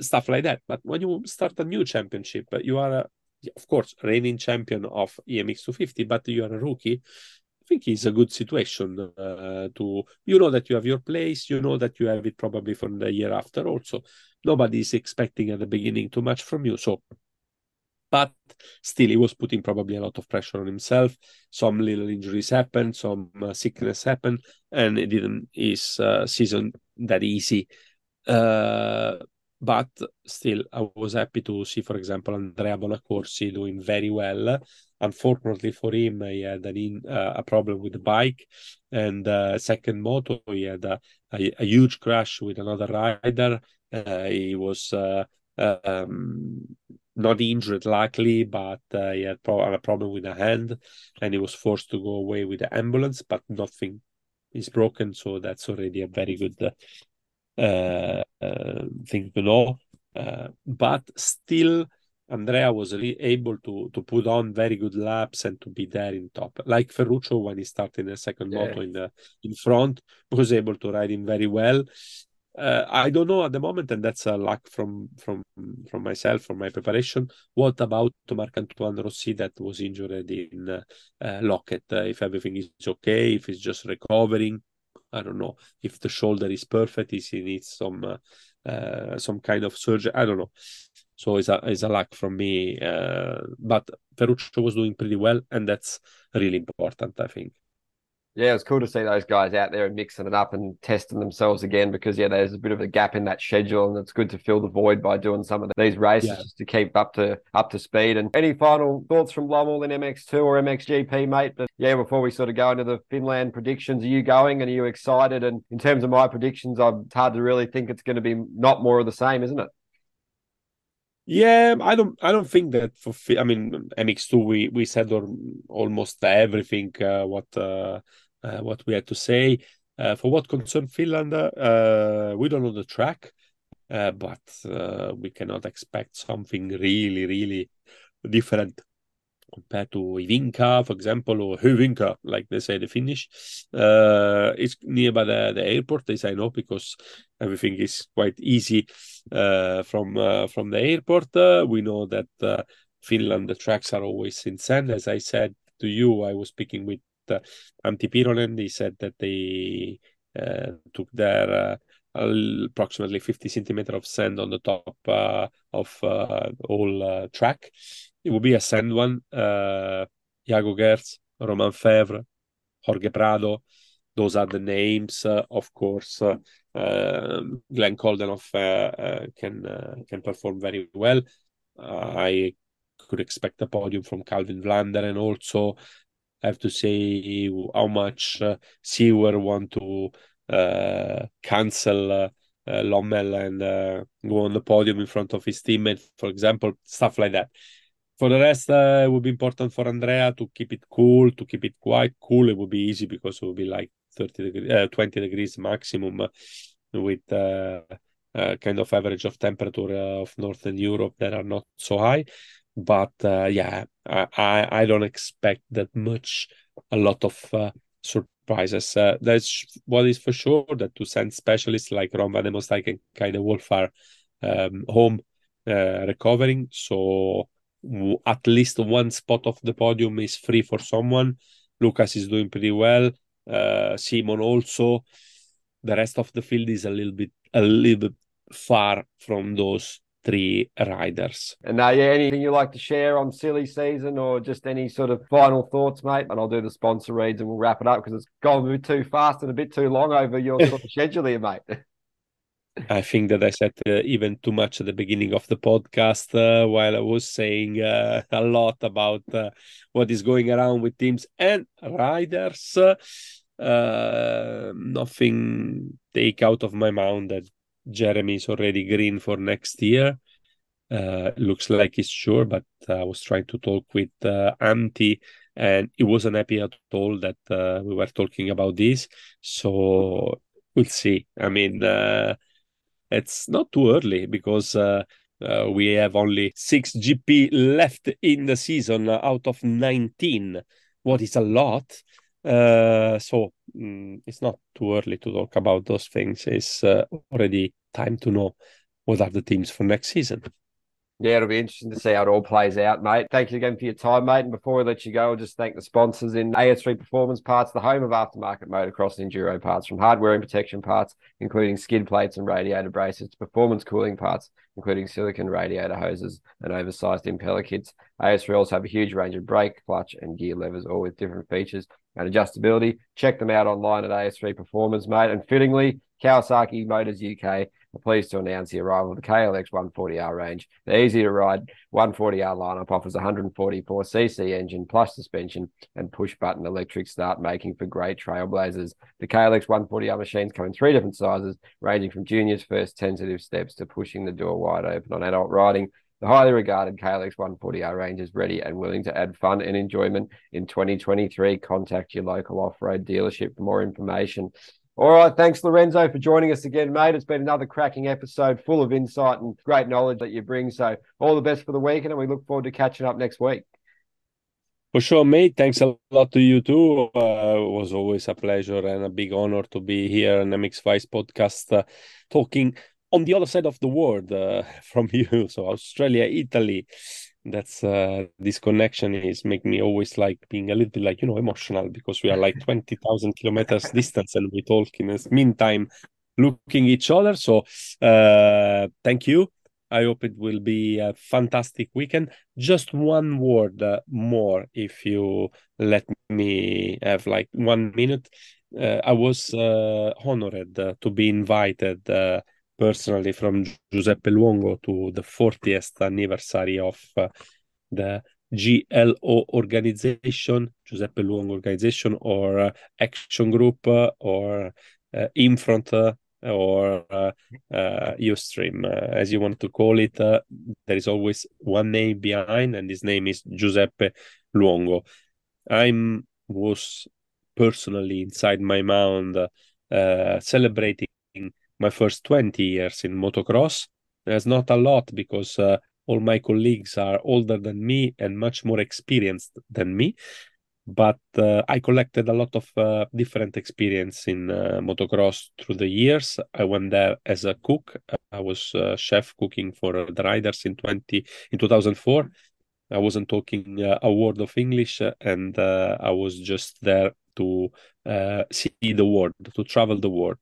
stuff like that. But when you start a new championship you are of course, reigning champion of EMX 250, but you are a rookie. I think it's a good situation uh, to you know that you have your place, you know that you have it probably from the year after. Also, nobody is expecting at the beginning too much from you. So, but still, he was putting probably a lot of pressure on himself. Some little injuries happened, some uh, sickness happened, and it didn't his uh, season that easy. Uh, but still I was happy to see, for example, Andrea Bonacorsi doing very well. Unfortunately for him, he had an in, uh, a problem with the bike, and uh, second moto he had a, a, a, huge crash with another rider. Uh, he was uh, um, not injured, luckily, but uh, he had pro- a problem with a hand, and he was forced to go away with the ambulance. But nothing is broken, so that's already a very good uh, thing to know. Uh, but still, Andrea was really able to to put on very good laps and to be there in top. Like Ferruccio when he started the second yeah. moto in the in front, was able to ride him very well. Uh, I don't know at the moment, and that's a luck from from from myself for my preparation. What about Marc Antoine Rossi that was injured in uh, uh, Loket? if everything is okay, if he's just recovering, I don't know if the shoulder is perfect, if he needs some uh, uh, some kind of surgery. I don't know. So it's a it's a lack from me. Uh, but Ferruccio was doing pretty well, and that's really important, I think yeah, it's cool to see those guys out there and mixing it up and testing themselves again because yeah, there's a bit of a gap in that schedule, and it's good to fill the void by doing some of these races yeah. just to keep up to up to speed. And any final thoughts from Lommel in MX2 or MXGP, mate? But yeah, before we sort of go into the Finland predictions, are you going and are you excited? And in terms of my predictions, I'm it's hard to really think it's going to be not more of the same, isn't it? Yeah, I don't. I don't think that for. I mean, MX2, we we said almost everything. Uh, what uh, uh, what we had to say. Uh, for what concerns Finland, uh, we don't know the track, but we cannot expect something really, really different compared to Ivinka, for example, or Hyvinka, like they say the Finnish. Uh, it's nearby the, the airport, they I know, because everything is quite easy uh, from uh, from the airport. we know that Finland, the tracks are always in sand, as I said to you, I was speaking with uh, Antti Pyrhönen. He said that they uh, took their uh, approximately 50 centimeter of sand on the top uh, of uh, all uh, track. It will be a sand one. Uh, Jago Geerts, Romain Febvre, Jorge Prado. Those are the names. of course, um, Glenn Coldenhoff can can perform very well. I could expect a podium from Calvin Vlaanderen and also I have to say how much uh, Seewer want to uh, cancel uh, uh, Lommel and uh, go on the podium in front of his teammate, for example, stuff like that. For the rest, uh, it would be important for Andrea to keep it cool, to keep it quite cool. It would be easy because it would be like 30 degrees, uh, 20 degrees maximum with a kind of average of temperature of Northern Europe that are not so high but uh, yeah, I, I don't expect that much. A lot of uh, surprises. Uh, that's what is for sure that to send specialists like Ron Van Emostijk and Kay de Wolf are um, home uh, recovering. So at least one spot of the podium is free for someone. Lucas is doing pretty well. Uh, Simon also. The rest of the field is a little bit a little bit far from those three riders. And uh, yeah, anything you like to share on silly season or just any sort of final thoughts, mate? And I'll do the sponsor reads and we'll wrap it up because it's gone a bit too fast and a bit too long over your sort of schedule here, mate. I think that I said uh, even too much at the beginning of the podcast uh, while I was saying uh, a lot about uh, what is going around with teams and riders. Uh, nothing take out of my mind that Jeremy is already green for next year. Uh, looks like he's sure, but I was trying to talk with uh, Antti, and he wasn't happy at all that we were talking about this. So we'll see. I mean, it's not too early because uh, uh, we have only six GP left in the season out of 19, what is a lot. Uh, so mm, it's not too early to talk about those things. It's uh, already time to know what are the teams for next season. Yeah, it'll be interesting to see how it all plays out, mate. Thank you again for your time, mate. And before we let you go, I'll just thank the sponsors in AS3 Performance Parts, the home of aftermarket motocross and enduro parts, from hardware and protection parts, including skid plates and radiator braces, to performance cooling parts, including silicon radiator hoses and oversized impeller kits. AS3 also have a huge range of brake, clutch, and gear levers, all with different features and adjustability. Check them out online at AS3 Performance, mate. And fittingly, Kawasaki Motors UK are pleased to announce the arrival of the KLX 140R range. The easy to ride 140R lineup offers 144cc engine plus suspension and push button electric start, making for great trailblazers. The KLX 140R machines come in three different sizes, ranging from junior's first tentative steps to pushing the door wide open on adult riding. The highly regarded KLX 140R range is ready and willing to add fun and enjoyment in 2023. Contact your local off road dealership for more information. All right. Thanks, Lorenzo, for joining us again, mate. It's been another cracking episode full of insight and great knowledge that you bring. So, all the best for the weekend, and we look forward to catching up next week. For sure, mate. Thanks a lot to you too. Uh, it was always a pleasure and a big honor to be here on the MX Vice podcast uh, talking on the other side of the world uh, from you. So, Australia, Italy, that's uh, this connection is make me always like being a little bit like you know emotional because we are like 20,000 kilometers distance and we talk in the meantime looking each other. So uh, thank you. I hope it will be a fantastic weekend. Just one word uh, more if you let me have like one minute. Uh, i was uh, honored uh, to be invited personally from Giuseppe Luongo to the 40th anniversary of uh, the GLO organization, Giuseppe Luongo organization, or uh, Action Group, uh, or uh, Infront, uh, or uh, uh, Youthstream, as you want to call it. there is always one name behind, and his name is Giuseppe Luongo. I'm was personally inside my mind celebrating my first 20 years in motocross. There's not a lot because uh, all my colleagues are older than me and much more experienced than me. But uh, I collected a lot of uh, different experience in uh, motocross through the years. I went there as a cook. I was chef cooking for the riders in 20 in 2004. I wasn't talking uh, a word of English, and uh, I was just there to see the world, to travel the world.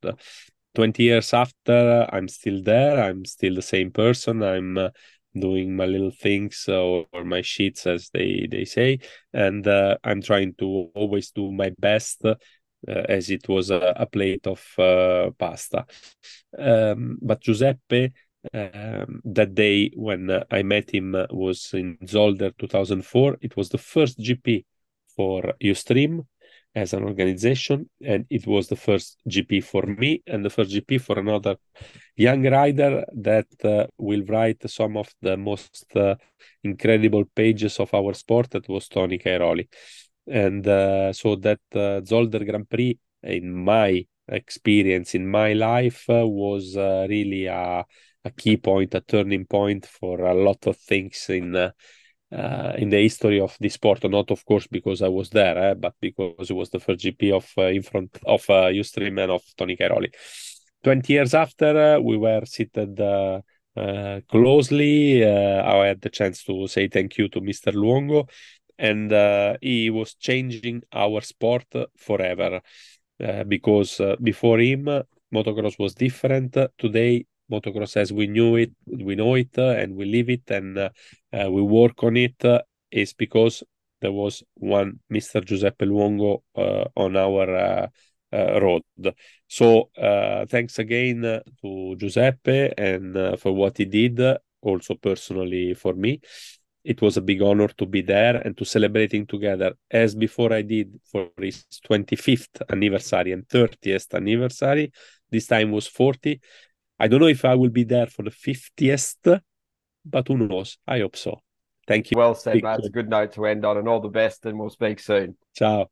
20 years after, I'm still there. I'm still the same person. I'm uh, doing my little things or, or, my sheets, as they, they say. And uh, I'm trying to always do my best uh, as it was a, a plate of uh, pasta. Um, but Giuseppe, um, that day when uh, I met him uh, was in Zolder 2004. It was the first GP for Youthstream as an organization, and it was the first GP for me and the first GP for another young rider that uh, will write some of the most uh, incredible pages of our sport. That was Tony Cairoli, and uh, so that uh, Zolder Grand Prix, in my experience in my life, uh, was uh, really a, a key point, a turning point for a lot of things in uh, in the history of the sport. Not, of course, because I was there, eh, but because it was the first GP of uh, in front of uh, Youthstream and of Tony Cairoli. Twenty years after, uh, we were seated uh, uh, closely. Uh, I had the chance to say thank you to Mr. Luongo, and he was changing our sport forever. because before him, motocross was different. Today, motocross as we knew it, we know it, uh, and we live it, and uh, uh, we work on it, uh, is because there was one Mr. Giuseppe Luongo uh, on our uh, road. So thanks again to Giuseppe and for what he did, also personally for me it was a big honor to be there and to celebrating together as before I did for his 25th anniversary and 30th anniversary. This time was 40. I don't know if I will be there for the 50th, but who knows? I hope so. Thank you. Well said. It's a good note to end on, and all the best, and we'll speak soon. Ciao.